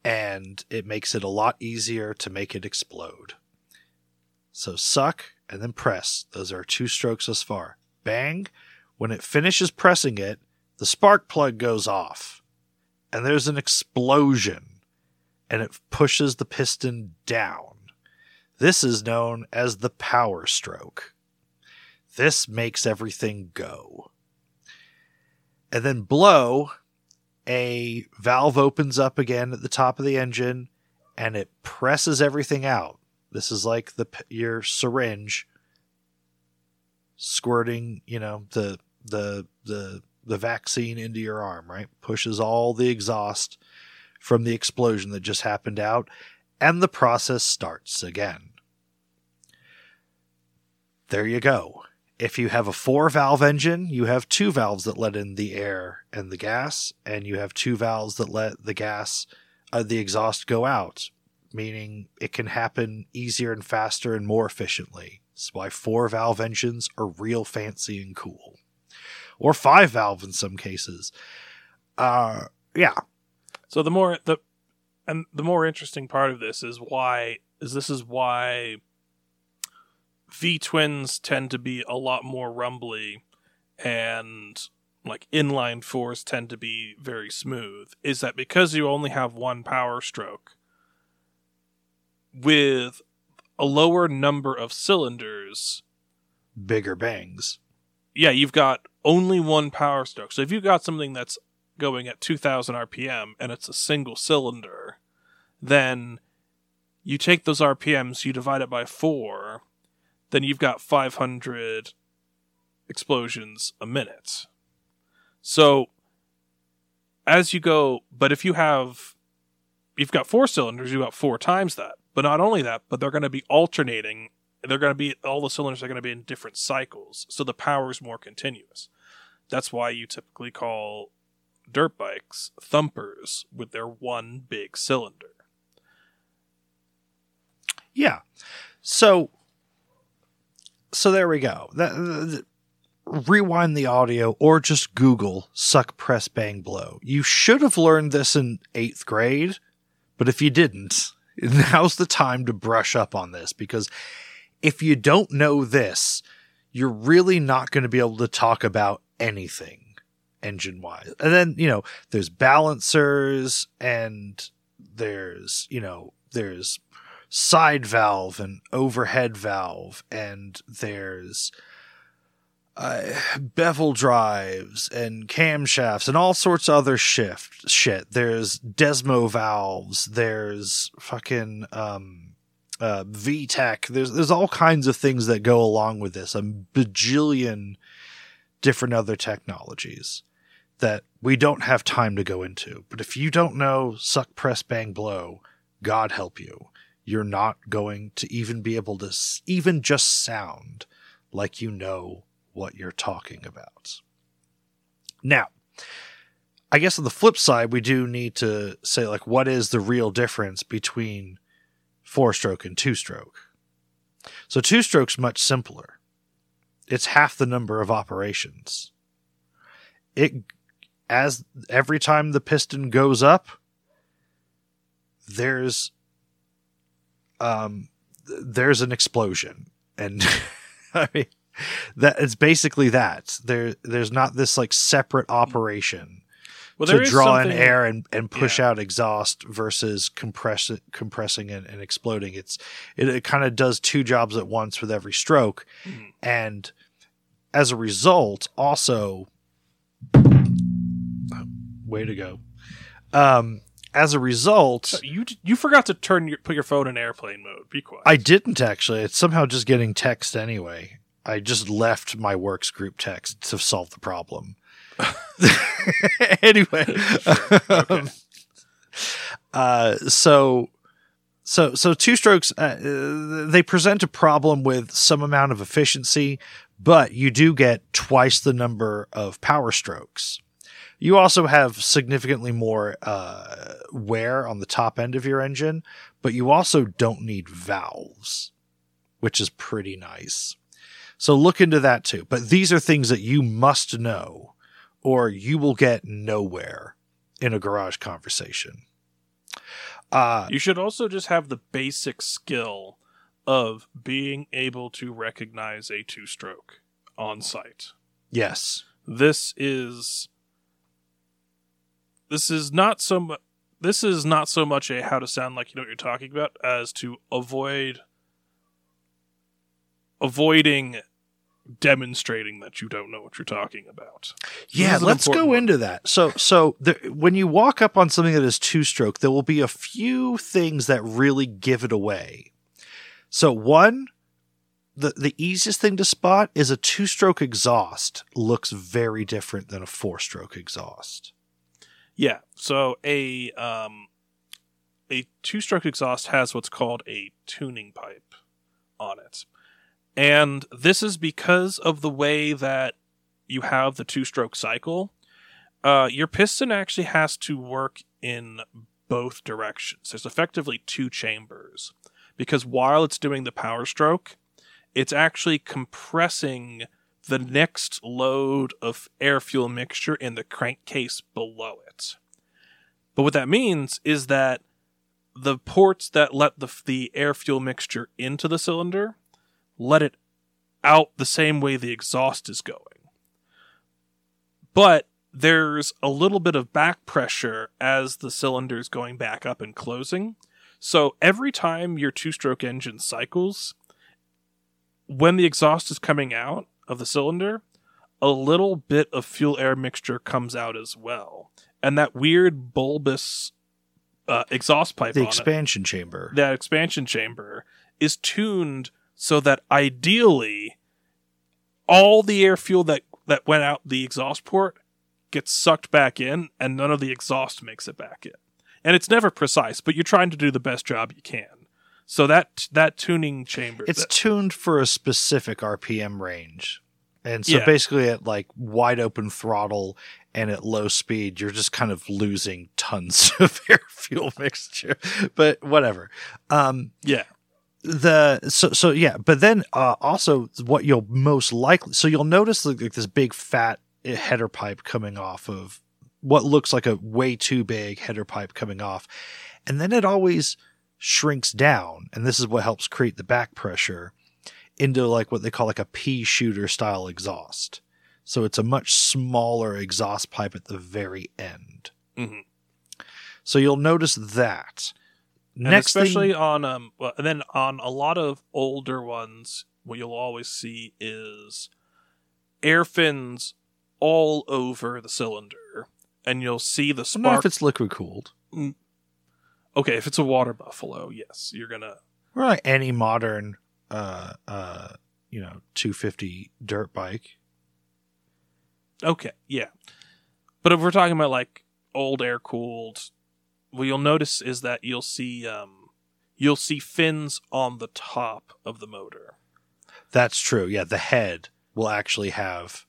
and it makes it a lot easier to make it explode. So suck and then press. Those are two strokes thus far. Bang. When it finishes pressing it, the spark plug goes off and there's an explosion and it pushes the piston down. This is known as the power stroke. This makes everything go and then blow, a valve opens up again at the top of the engine and it presses everything out. This is like the your syringe squirting, you know, the the the the vaccine into your arm, right? Pushes all the exhaust from the explosion that just happened out and the process starts again. There you go. If you have a four valve engine, you have two valves that let in the air and the gas, and you have two valves that let the gas, uh, the exhaust go out, meaning it can happen easier and faster and more efficiently. That's why four valve engines are real fancy and cool. Or five valve in some cases. Uh, yeah. So the more the and the more interesting part of this is why is this is why V twins tend to be a lot more rumbly and like inline fours tend to be very smooth. Is that because you only have one power stroke? With a lower number of cylinders Bigger bangs. yeah you've got only one power stroke. So if you've got something that's going at 2000 rpm and it's a single cylinder then you take those rpms you divide it by 4 then you've got 500 explosions a minute. So as you go but if you have you've got four cylinders you've got four times that. But not only that but they're going to be alternating they're going to be all the cylinders are going to be in different cycles so the power is more continuous. That's why you typically call dirt bikes thumpers with their one big cylinder. Yeah. So so there we go. Rewind the audio or just Google suck press bang blow. You should have learned this in 8th grade, but if you didn't, [LAUGHS] now's the time to brush up on this because if you don't know this, you're really not going to be able to talk about anything engine wise. And then, you know, there's balancers and there's, you know, there's side valve and overhead valve and there's uh, bevel drives and camshafts and all sorts of other shift shit. There's Desmo valves. There's fucking um, uh, VTEC. There's there's all kinds of things that go along with this. A bajillion different other technologies that we don't have time to go into. But if you don't know suck, press, bang, blow, God help you. You're not going to even be able to even just sound like you know what you're talking about. Now, I guess on the flip side, we do need to say, like, what is the real difference between four stroke and two stroke? So, two stroke's much simpler. It's half the number of operations. It, as every time the piston goes up, there's, um, th- there's an explosion. And [LAUGHS] I mean, that it's basically that there there's not this like separate operation well to draw in air and, and push Yeah. out exhaust versus compress compressing and, and exploding it's it, it kind of does two jobs at once with every stroke Mhm. and as a result also way to go um as a result you you forgot to turn your put your phone in airplane mode be quiet I didn't actually. It's somehow just getting text anyway. I just left my works group text to solve the problem. [LAUGHS] [LAUGHS] anyway, Okay. uh, so so so two strokes. Uh, they present a problem with some amount of efficiency, but you do get twice the number of power strokes. You also have significantly more uh, wear on the top end of your engine, but you also don't need valves, which is pretty nice. So look into that too. But these are things that you must know, or you will get nowhere in a garage conversation. Uh, You should also just have the basic skill of being able to recognize a two stroke on sight. yes. This is this is not so mu- this is not so much a how to sound like you know what you're talking about as to avoid avoiding demonstrating that you don't know what you're talking about. Yeah, let's go one. into that. So, so the, when you walk up on something that is two stroke, there will be a few things that really give it away. So, one, the the easiest thing to spot is a two stroke exhaust looks very different than a four stroke exhaust. Yeah. So a um a two stroke exhaust has what's called a tuning pipe on it. And this is because of the way that you have the two stroke cycle. Uh, your piston actually has to work in both directions. There's effectively two chambers because while it's doing the power stroke, it's actually compressing the next load of air fuel mixture in the crankcase below it. But what that means is that the ports that let the the air fuel mixture into the cylinder let it out the same way the exhaust is going. But there's a little bit of back pressure as the cylinder's going back up and closing. So every time your two stroke engine cycles, when the exhaust is coming out of the cylinder, a little bit of fuel air mixture comes out as well. And that weird bulbous uh, exhaust pipe The on it, expansion chamber. that expansion chamber is tuned so that ideally all the air fuel that, that went out the exhaust port gets sucked back in and none of the exhaust makes it back in. And it's never precise, but you're trying to do the best job you can. So that that tuning chamber It's that- tuned for a specific RPM range. And so Yeah. basically at like wide open throttle and at low speed, you're just kind of losing tons [LAUGHS] of air fuel mixture. But whatever. Um yeah. the so so yeah, but then uh also what you'll most likely so you'll notice like, like this big fat header pipe coming off of what looks like a way too big header pipe coming off. And then it always shrinks down, and this is what helps create the back pressure into like what they call like a pea shooter style exhaust. So it's a much smaller exhaust pipe at the very end. Mhm. So you'll notice that. And Next thing- especially on um well, and then on a lot of older ones, what you'll always see is air fins all over the cylinder, and you'll see the spark. if it's liquid cooled. Okay, if it's a water buffalo, yes, you're gonna. Or like any modern uh uh you know 250 dirt bike. Okay, yeah, but if we're talking about like old air cooled, what you'll notice is that you'll see um you'll see fins on the top of the motor. That's true. Yeah, the head will actually have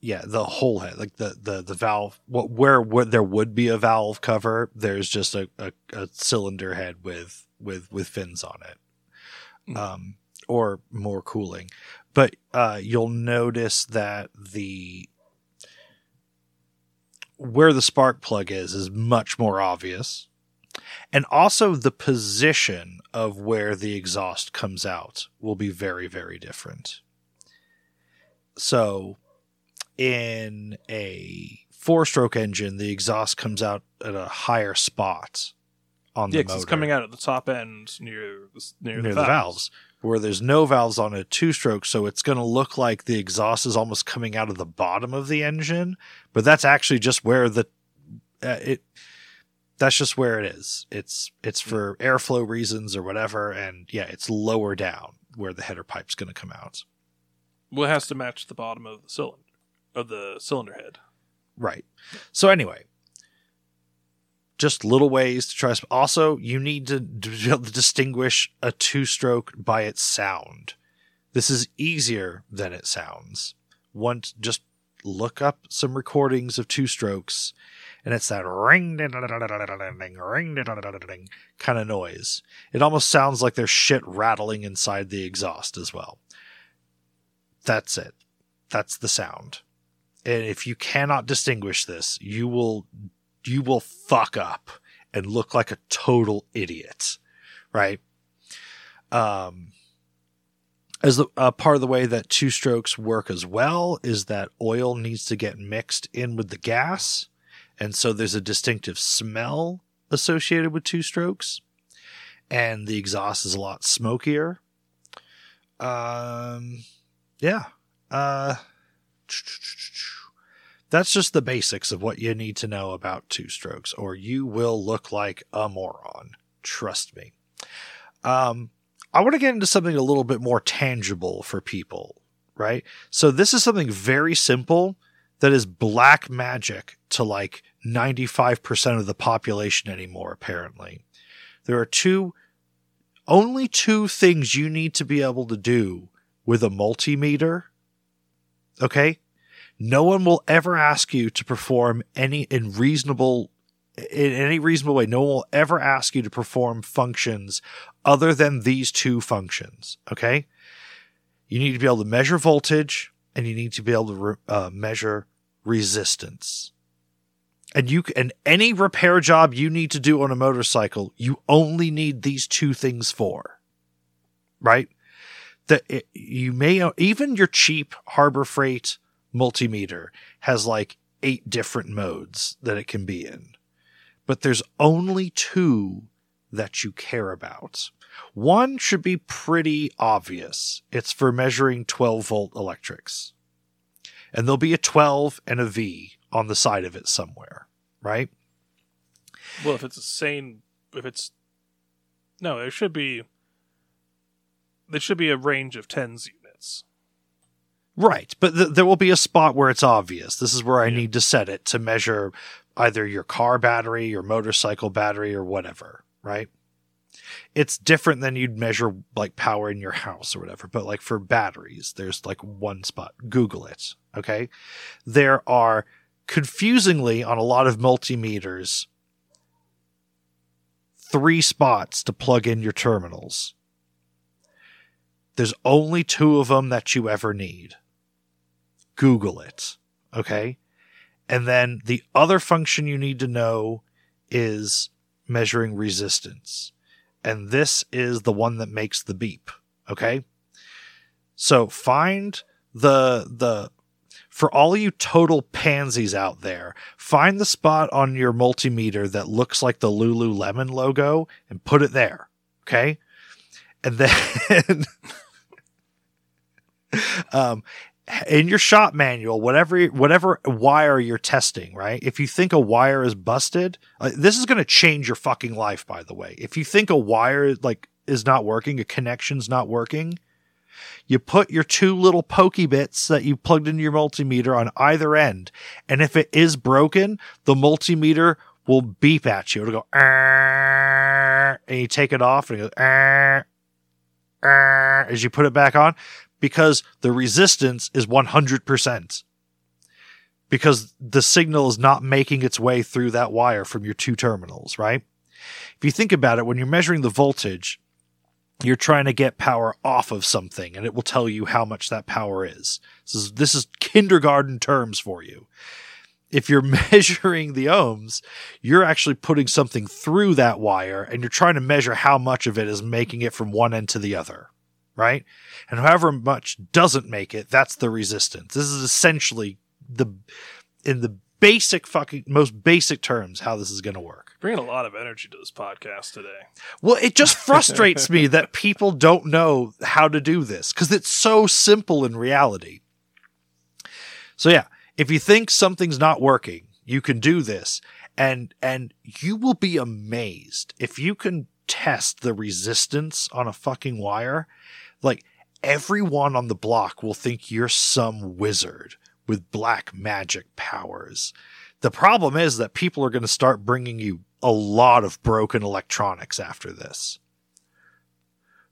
yeah, the whole head, like the the the valve what where where there would be a valve cover, there's just a, a, a cylinder head with with with fins on it. Mm. Um or more cooling. But uh you'll notice that the where the spark plug is is much more obvious. And also the position of where the exhaust comes out will be very, very different. So in a four stroke engine, the exhaust comes out at a higher spot on the Yeah, motor it's coming out at the top end near the, near, near the, the valves. valves. Where there's no valves on a two stroke, so it's going to look like the exhaust is almost coming out of the bottom of the engine, but that's actually just where the uh, it that's just where it is. It's it's for airflow reasons or whatever, and yeah, it's lower down where the header pipe's going to come out. Well, it has to match the bottom of the cylinder of the cylinder head. Right. So anyway, just little ways to try. Also, you need to, be able to distinguish a two-stroke by its sound. This is easier than it sounds. Once, just look up some recordings of two strokes, and it's that ring, ding, ring, ding kind of noise. It almost sounds like there's shit rattling inside the exhaust as well. That's it. That's the sound. And if you cannot distinguish this, you will you will fuck up and look like a total idiot, right? Um, as the uh, part of the way that two strokes work as well is that oil needs to get mixed in with the gas, and so there's a distinctive smell associated with two strokes, and the exhaust is a lot smokier. Um, yeah. Uh, that's just the basics of what you need to know about two strokes, or you will look like a moron. Trust me. Um, I want to get into something a little bit more tangible for people, right? So this is something very simple that is black magic to like 95% of the population anymore, apparently. There are two, only two things you need to be able to do with a multimeter. Okay. No one will ever ask you to perform any in reasonable in any reasonable way. No one will ever ask you to perform functions other than these two functions. Okay. You need to be able to measure voltage and you need to be able to re- uh, measure resistance. and you and any repair job you need to do on a motorcycle, you only need these two things for. Right? That you may even your cheap Harbor Freight multimeter has like eight different modes that it can be in. But there's only two that you care about. One should be pretty obvious. It's for measuring 12 volt electrics. And there'll be a 12 and a V on the side of it somewhere, right? Well, if it's a sane, if it's no, there should be there should be a range of tens. Right, but th- there will be a spot where it's obvious. This is where I need to set it to measure either your car battery, your motorcycle battery, or whatever. Right? It's different than you'd measure like power in your house or whatever. But like for batteries, there's like one spot. Google it. Okay, there are confusingly on a lot of multimeters three spots to plug in your terminals. There's only two of them that you ever need. Google it. Okay. And then the other function you need to know is measuring resistance. And this is the one that makes the beep. Okay. So find the, the, for all you total pansies out there, find the spot on your multimeter that looks like the Lululemon logo and put it there. Okay. And then, [LAUGHS] um, in your shop manual, whatever whatever wire you're testing, right? If you think a wire is busted, uh, this is going to change your fucking life. By the way, if you think a wire like is not working, a connection's not working, you put your two little pokey bits that you plugged into your multimeter on either end, and if it is broken, the multimeter will beep at you. It'll go, and you take it off, and goes, as you put it back on because the resistance is 100%. Because the signal is not making its way through that wire from your two terminals, right? If you think about it, when you're measuring the voltage, you're trying to get power off of something and it will tell you how much that power is. This is, this is kindergarten terms for you. If you're [LAUGHS] measuring the ohms, you're actually putting something through that wire and you're trying to measure how much of it is making it from one end to the other right? And however much doesn't make it, that's the resistance. This is essentially the in the basic fucking most basic terms how this is going to work. Bringing a lot of energy to this podcast today. Well, it just frustrates me [LAUGHS] that people don't know how to do this cuz it's so simple in reality. So yeah, if you think something's not working, you can do this and and you will be amazed if you can test the resistance on a fucking wire like everyone on the block will think you're some wizard with black magic powers. The problem is that people are going to start bringing you a lot of broken electronics after this.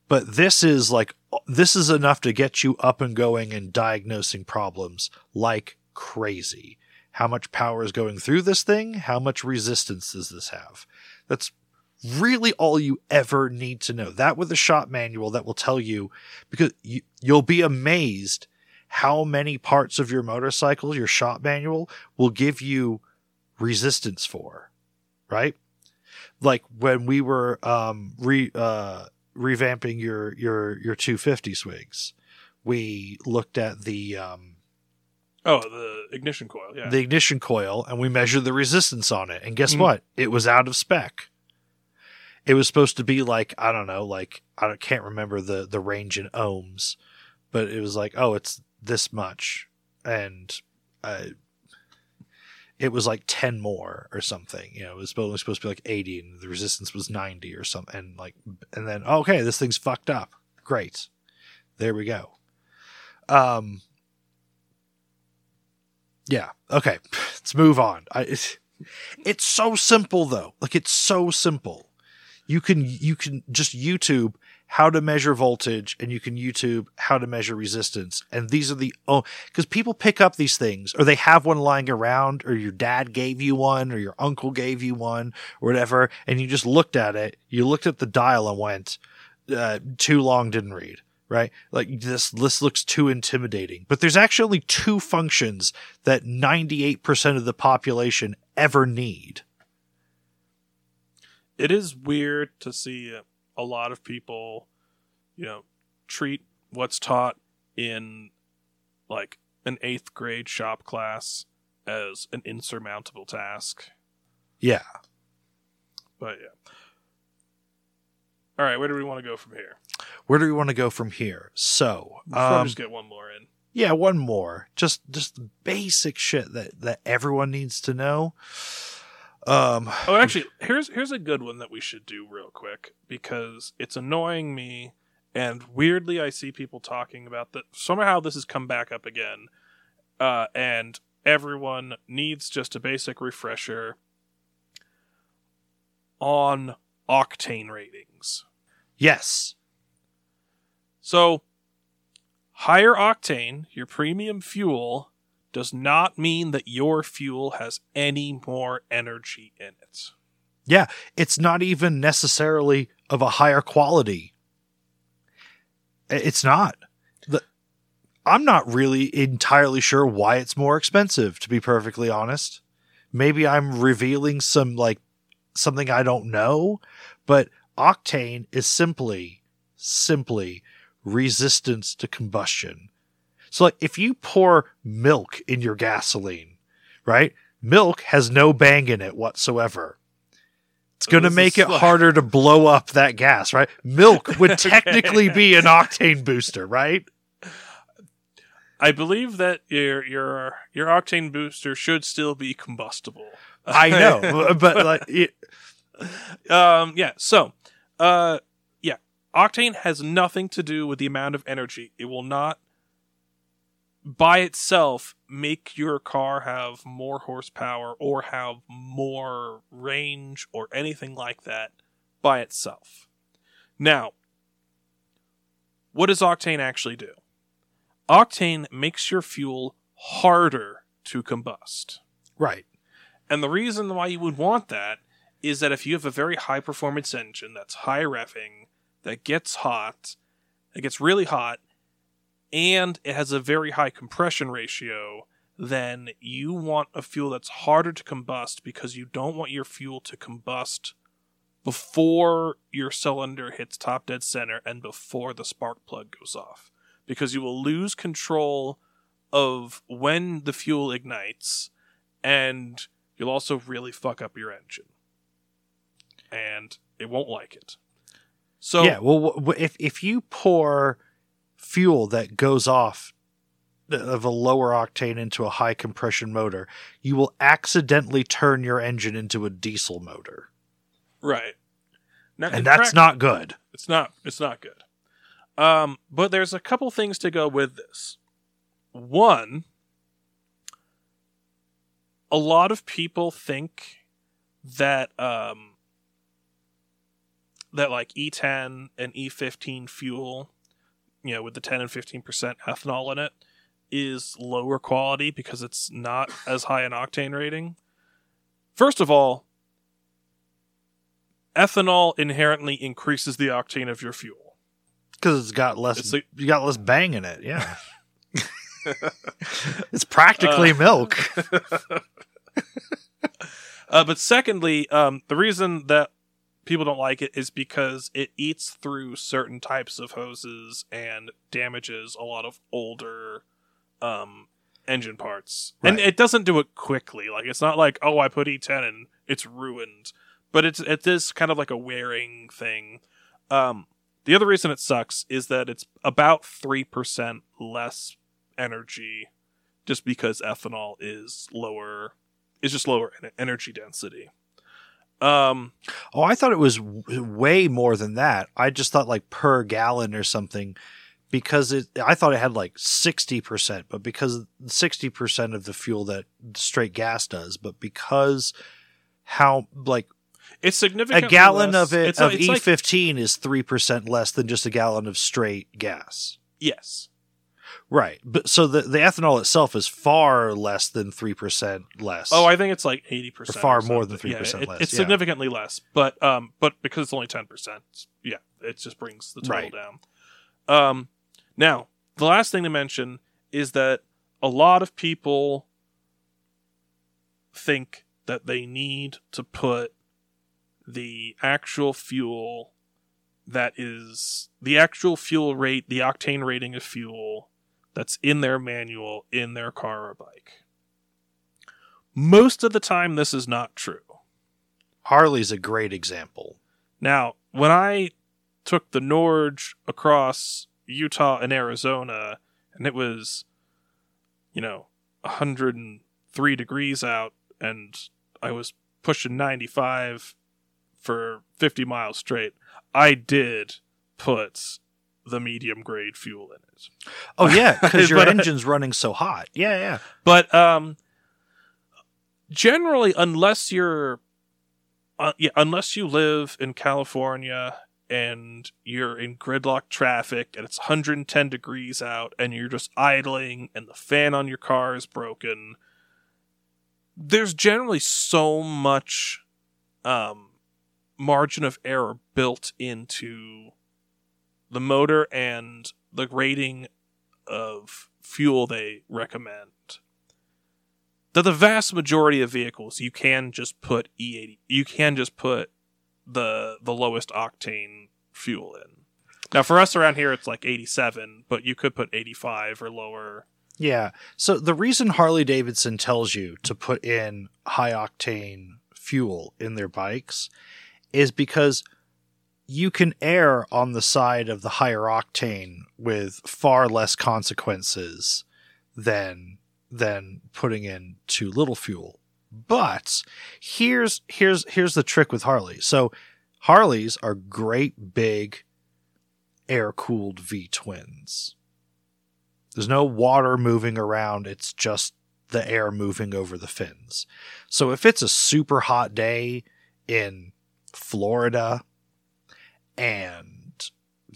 But this is like, this is enough to get you up and going and diagnosing problems like crazy. How much power is going through this thing? How much resistance does this have? That's really all you ever need to know. That with a shop manual that will tell you because you, you'll be amazed how many parts of your motorcycle, your shop manual will give you resistance for, right? Like when we were um, re uh, revamping your your your 250 swigs, we looked at the um, oh the ignition coil, yeah, the ignition coil, and we measured the resistance on it, and guess mm-hmm. what? It was out of spec it was supposed to be like I don't know, like I can't remember the the range in ohms, but it was like oh, it's this much, and it was like ten more or something. You know, it was supposed to be like eighty, and the resistance was ninety or something. And like, and then okay, this thing's fucked up. Great, there we go. Um, yeah, okay, [LAUGHS] let's move on. I, [LAUGHS] it's so simple though. Like it's so simple you can you can just YouTube how to measure voltage and you can YouTube how to measure resistance. And these are the oh because people pick up these things or they have one lying around or your dad gave you one or your uncle gave you one or whatever, and you just looked at it, you looked at the dial and went, uh, too long didn't read. right? Like this this looks too intimidating. But there's actually only two functions that 98% of the population ever need. It is weird to see a lot of people, you know, treat what's taught in like an eighth grade shop class as an insurmountable task. Yeah. But yeah. All right, where do we want to go from here? Where do we want to go from here? So, um, just get one more in. yeah, one more. Just just basic shit that that everyone needs to know. Um Oh, actually, here's here's a good one that we should do real quick because it's annoying me, and weirdly, I see people talking about that. Somehow, this has come back up again, uh, and everyone needs just a basic refresher on octane ratings. yes. So, higher octane, your premium fuel, does not mean that your fuel has any more energy in it. Yeah, it's not even necessarily of a higher quality. It's not. The, I'm not really entirely sure why it's more expensive, to be perfectly honest. Maybe I'm revealing some, like, something I don't know, but octane is simply, simply resistance to combustion. So, like, if you pour milk in your gasoline, right? Milk has no bang in it whatsoever. It's going to make it harder to blow up that gas, right? Milk would [LAUGHS] [LAUGHS] technically be an octane booster, right? I believe that your your your octane booster should still be combustible. I know, [LAUGHS] but like, it, um yeah, so uh yeah, octane has nothing to do with the amount of energy. It will not by itself make your car have more horsepower or have more range or anything like that by itself. Now, what does octane actually do? Octane makes your fuel harder to combust. right. And the reason why you would want that is that if you have a very high performance engine that's high revving, that gets hot, that gets really hot, and it has a very high compression ratio, then you want a fuel that's harder to combust because you don't want your fuel to combust before your cylinder hits top dead center and before the spark plug goes off. Because you will lose control of when the fuel ignites and you'll also really fuck up your engine. And it won't like it. So yeah. Well, if if you pour fuel that goes off of a lower octane into a high compression motor, you will accidentally turn your engine into a diesel motor, right. Now, and that's prac- not good. it's not it's not good. Um, but there's a couple things to go with this. One, a lot of people think that um that like E10 and E15 fuel, you know, with the 10 and 15% ethanol in it is lower quality because it's not as high an octane rating. First of all, ethanol inherently increases the octane of your fuel. because it's got less It's like- you got less bang in it yeah [LAUGHS] it's practically Uh, milk [LAUGHS] Uh, but secondly, um, the reason that people don't like it is because it eats through certain types of hoses and damages a lot of older um, engine parts. And it doesn't do it quickly. Like it's not like oh, I put E10 and it's ruined. But it's it is kind of like a wearing thing. Um, the other reason it sucks is that it's about three percent less energy, just because ethanol is lower is just lower en- energy density. Um, oh i thought it was w- way more than that i just thought like per gallon or something because it i thought it had like 60% but because 60% of the fuel that straight gas does but because how like it's significant. a gallon of it of it's like- E15 is 3% less than just a gallon of straight gas. yes, Right. But so the the ethanol itself is far less than 3% less. Oh, I think it's like eighty Or percent, far more than 3% less, It's yeah. significantly less, but um, but because it's only ten percent, yeah, it just brings the total Right. down. Um, Now, the last thing to mention is that a lot of people think that they need to put the actual fuel that is the actual fuel rate, the octane rating of fuel that's in their manual in their car or bike. Most of the time, this is not true. Harley's a great example. Now, when I took the Norge across Utah and Arizona, and it was, you know, 103 degrees out, and I was pushing 95 for 50 miles straight, I did put the medium grade fuel in it. Oh yeah, [LAUGHS] because your But- engine's running so hot. Yeah, yeah. But um, generally, unless you're, uh, yeah, unless you live in California and you're in gridlock traffic and it's 110 degrees out and you're just idling and the fan on your car is broken, there's generally so much um, margin of error built into the motor and the rating of fuel they recommend that the vast majority of vehicles you can just put E80 you can just put the the lowest octane fuel in. Now for us around here it's like 87, but you could put 85 or lower. Yeah. So the reason Harley Davidson tells you to put in high octane fuel in their bikes is because you can err on the side of the higher octane with far less consequences than than putting in too little fuel. But here's here's here's the trick with Harley. So Harleys are great big air cooled V twins. There's no water moving around, it's just the air moving over the fins. So if it's a super hot day in Florida and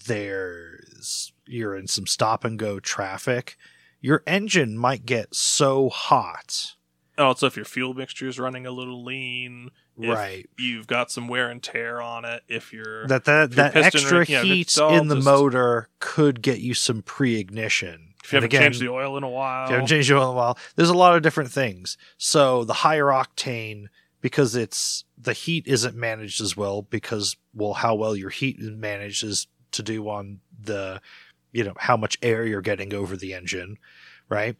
there's you're in some stop and go traffic, your engine might get so hot. Also if your fuel mixture is running a little lean, if right. you've got some wear and tear on it, if you're That that, that extra yeah, if heat in the just- motor could get you some pre-ignition. if you And haven't again, changed the oil in a while. If you haven't changed the oil in a while. There's a lot of different things. So the higher octane, because it's the heat isn't managed as well, because well, how well your heat is managed is to do on the, you know, how much air you're getting over the engine, right?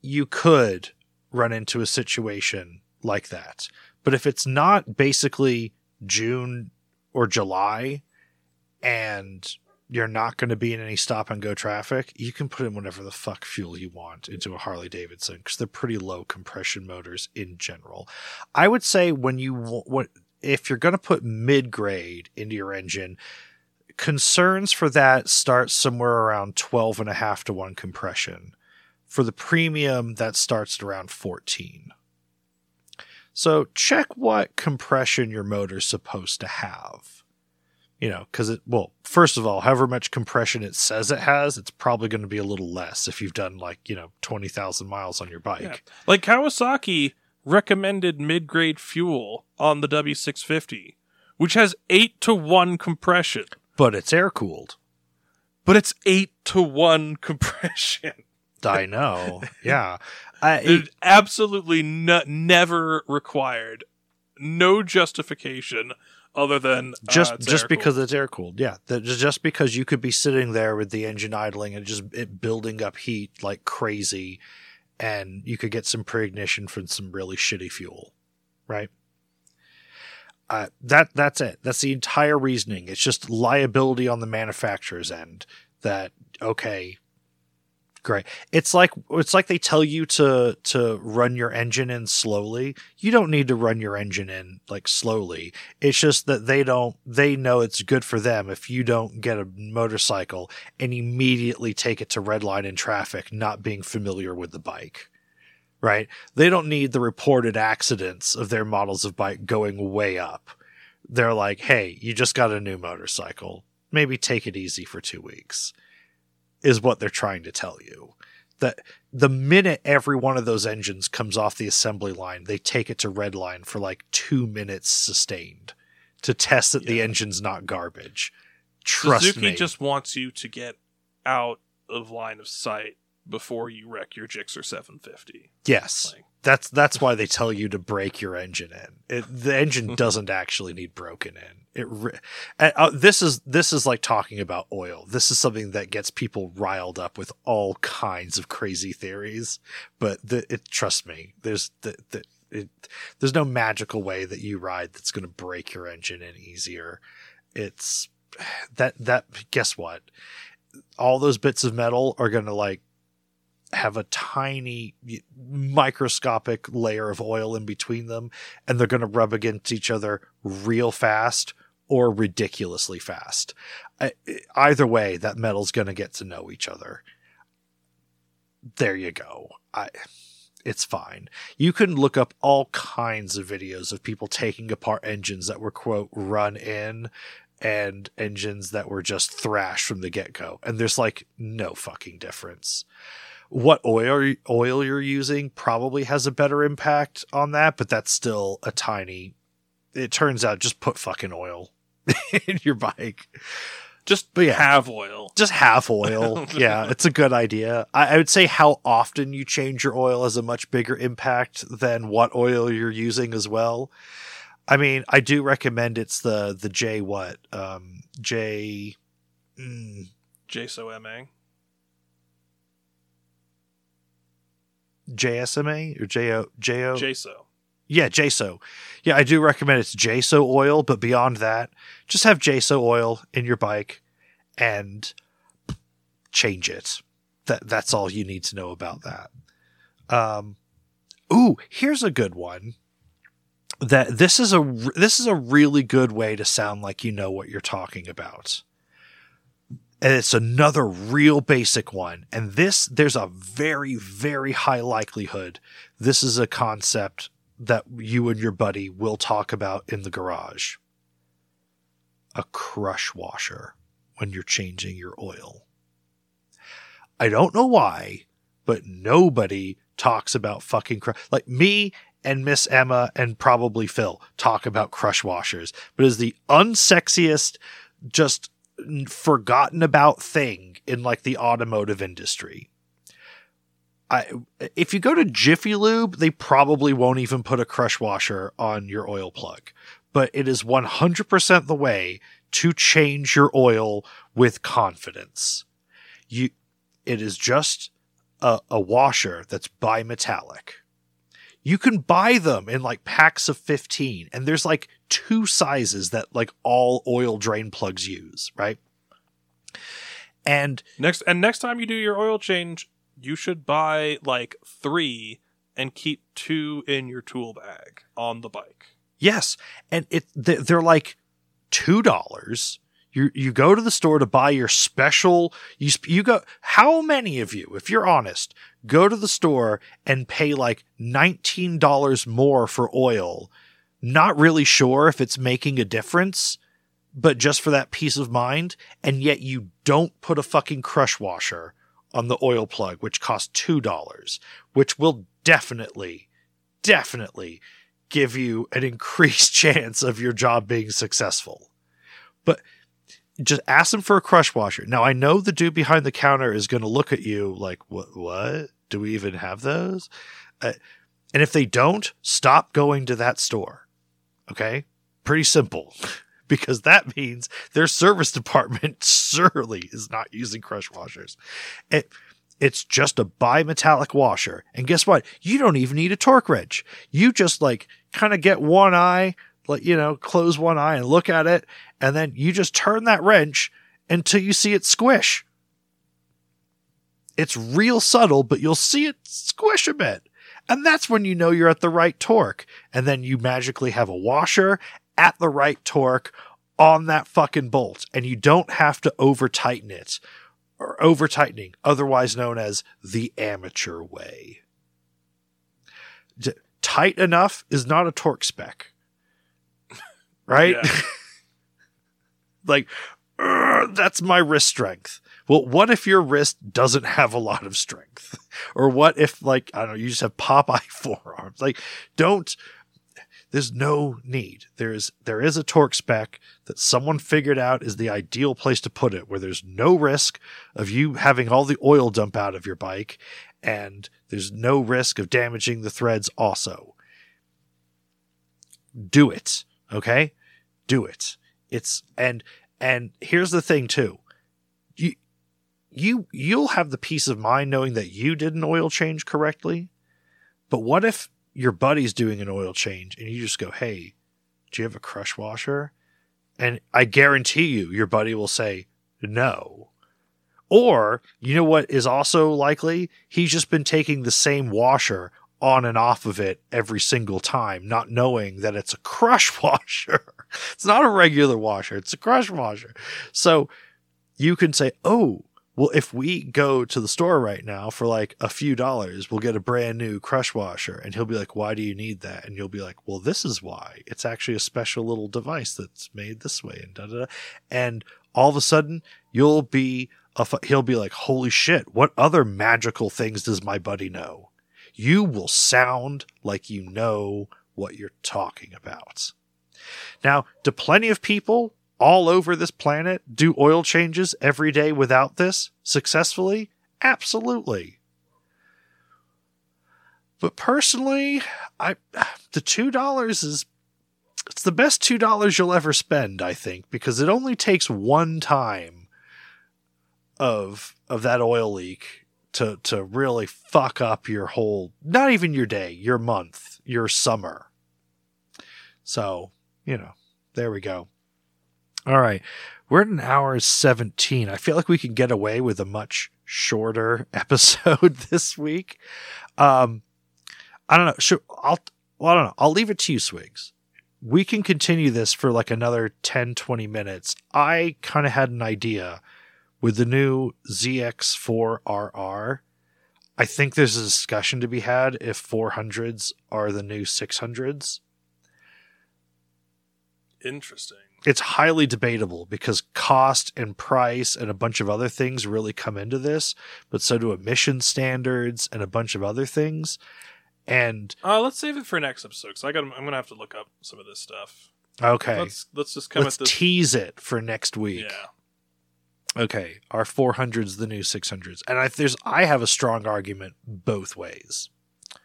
You could run into a situation like that. But if it's not basically June or July and you're not going to be in any stop and go traffic, you can put in whatever the fuck fuel you want into a Harley Davidson because they're pretty low compression motors in general. I would say when you what if you're going to put mid grade into your engine, concerns for that start somewhere around 12 and a half to 1 compression. For the premium, that starts at around 14. So check what compression your motor's supposed to have. You know, because it, well, first of all, however much compression it says it has, it's probably going to be a little less if you've done like, you know, 20,000 miles on your bike. Yeah. Like Kawasaki recommended mid-grade fuel on the W650, which has 8 to 1 compression. But it's air cooled. But it's 8 to 1 [LAUGHS] compression. I know. [LAUGHS] yeah. I, It absolutely no, never required. No justification other than uh, just it's just because it's air cooled yeah that, just because you could be sitting there with the engine idling and just it building up heat like crazy and you could get some pre-ignition from some really shitty fuel right? Uh, that that's it. That's the entire reasoning. It's just liability on the manufacturer's end that okay great. It's like it's like they tell you to to run your engine in slowly. You don't need to run your engine in like slowly. It's just that they don't they know it's good for them if you don't get a motorcycle and immediately take it to red line in traffic not being familiar with the bike right? They don't need the reported accidents of their models of bike going way up. They're like hey you just got a new motorcycle. Maybe take it easy for 2 weeks is what they're trying to tell you that the minute every one of those engines comes off the assembly line, they take it to red line for like two minutes sustained to test that the engine's not garbage. Trust Suzuki me. just wants you to get out of line of sight before you wreck your Gixxer 750. Yes. Like, That's that's why they tell you to break your engine in. It, the engine [LAUGHS] doesn't actually need broken in. It re- and, uh, this is this is like talking about oil. This is something that gets people riled up with all kinds of crazy theories. But the, it trust me, there's the, the it, there's no magical way that you ride that's going to break your engine in easier. It's [SIGHS] that that guess what? All those bits of metal are going to like have a tiny microscopic layer of oil in between them and they're going to rub against each other real fast or ridiculously fast. I- Either way, that metal's going to get to know each other. There you go. I it's fine. You can look up all kinds of videos of people taking apart engines that were quote run in and engines that were just thrashed from the get-go and there's like no fucking difference what oil oil you're using probably has a better impact on that, but that's still a tiny. It turns out just put fucking oil [LAUGHS] in your bike. just yeah. have oil. Just have oil. [LAUGHS] yeah, it's a good idea. I, I would say how often you change your oil has a much bigger impact than what oil you're using as well. I mean, I do recommend it's the the J what um J. Mm, JASO JSMA or JO JO JASO. Yeah, JASO. Yeah, I do recommend it's JASO oil, but beyond that, just have JASO oil in your bike and change it. That that's all you need to know about that. Um ooh, here's a good one. That this is a this is a really good way to sound like you know what you're talking about. And it's another real basic one. And this there's a very very high likelihood this is a concept that you and your buddy will talk about in the garage. A crush washer when you're changing your oil. I don't know why, but nobody talks about fucking crush. Like me and Miss Emma and probably Phil talk about crush washers, but is the unsexiest, just forgotten about thing in like the automotive industry. I, if you go to Jiffy Lube, they probably won't even put a crush washer on your oil plug, but it is 100% the way to change your oil with confidence. You, it is just a, a washer that's bimetallic. You can buy them in like packs of 15 and there's like two sizes that like all oil drain plugs use, right? And Next and next time you do your oil change, you should buy like three and keep two in your tool bag on the bike. Yes, and it they- they're like two dollars. You you go to the store to buy your special. You you go. How many of you, if you're honest, go to the store and pay like nineteen dollars more for oil, not really sure if it's making a difference, but just for that peace of mind, and yet you don't put a fucking crush washer on the oil plug, which costs two dollars, which will definitely, definitely give you an increased [LAUGHS] chance of your job being successful. But just ask them for a crush washer. Now I know the dude behind the counter is going to look at you like, "What? What? Do we even have those?" Uh, and if they don't, stop going to that store. Okay, pretty simple. [LAUGHS] Because that means their service [LAUGHS] department surely is not using crush washers. It, it's just a bimetallic washer. And guess what? You don't even need a torque wrench. You just like kind of get one eye, like, you know, close one eye and look at it. And then you just turn that wrench until you see it squish. It's real subtle, but you'll see it squish a bit. And that's when you know you're at the right torque. And then you magically have a washer at the right torque on that fucking bolt. And you don't have to over tighten it or over tightening, otherwise known as the amateur way. Tight enough is not a torque spec. Right? Yeah. [LAUGHS] like, that's my wrist strength. Well, what if your wrist doesn't have a lot of strength? [LAUGHS] Or what if, like, I don't know, you just have Popeye [LAUGHS] forearms? Like, don't. There's no need. There is there is a torque spec that someone figured out is the ideal place to put it, where there's no risk of you having all the oil dump out of your bike, and there's no risk of damaging the threads. Also, do it. Okay, do it. It's and and here's the thing too. You you you'll have the peace of mind knowing that you did an oil change correctly. But what if your buddy's doing an oil change and you just go, "Hey, do you have a crush washer?" And I guarantee you your buddy will say, "No." Or, you know what is also likely? He's just been taking the same washer on and off of it every single time, not knowing that it's a crush [LAUGHS] washer. [LAUGHS] it's not a regular washer, it's a crush washer. So you can say, oh, well, if we go to the store right now for like a few dollars, we'll get a brand new crush washer. And he'll be like, why do you need that? And you'll be like, well, this is why. It's actually a special little device that's made this way and da da da. And all of a sudden, you'll be, a, he'll be like, holy shit, what other magical things does my buddy know? You will sound like you know what you're talking about. Now, do plenty of people all over this planet do oil changes every day without this successfully? Absolutely. But personally, I the two dollars is it's the best two dollars you'll ever spend, I think, because it only takes one time of of that oil leak to to really fuck up your whole not even your day, your month, your summer. So, you know, there we go. All right. We're at an hour 17. I feel like we can get away with a much shorter [LAUGHS] episode [LAUGHS] this week. Um, I don't know. Should, I'll, well, I don't know. I'll leave it to you, Swigs. We can continue this for like another 10, 20 minutes. I kind of had an idea with the new ZX4RR. I think there's a discussion to be had if 400s are the new 600s. Interesting. It's highly debatable because cost and price and a bunch of other things really come into this, but so do emission standards and a bunch of other things. And Uh, let's save it for next episode. Because I got. I'm gonna have to look up some of this stuff. okay, Let's let's just come let's at this. tease it for next week. yeah. Okay, our 400s the new 600s, and I, there's I have a strong argument both ways.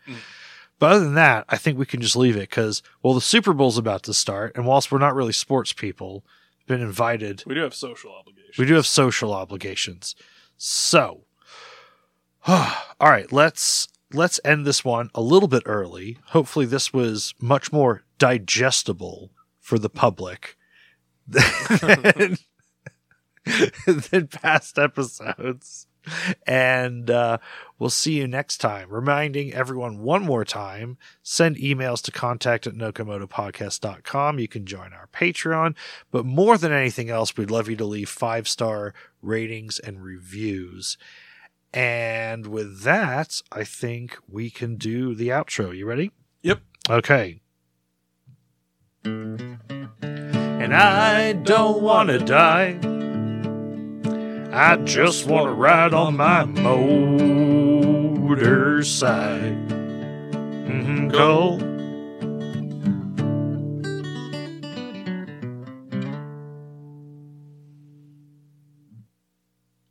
Mm. But other than that, I think we can just leave it because well, the Super Bowl's about to start, and whilst we're not really sports people, been invited, We do have social obligations. we do have social obligations. So, [SIGHS] all right, let's let's end this one a little bit early. Hopefully, this was much more digestible for the public than, [LAUGHS] than past episodes. And uh, we'll see you next time. Reminding everyone one more time send emails to contact at nocomotopodcast.com. You can join our Patreon. But more than anything else, we'd love you to leave five star ratings and reviews. And with that, I think we can do the outro. You ready? Yep. Okay. And I don't want to die. I just want to ride on my motorcycle. Mm-hmm, Cole.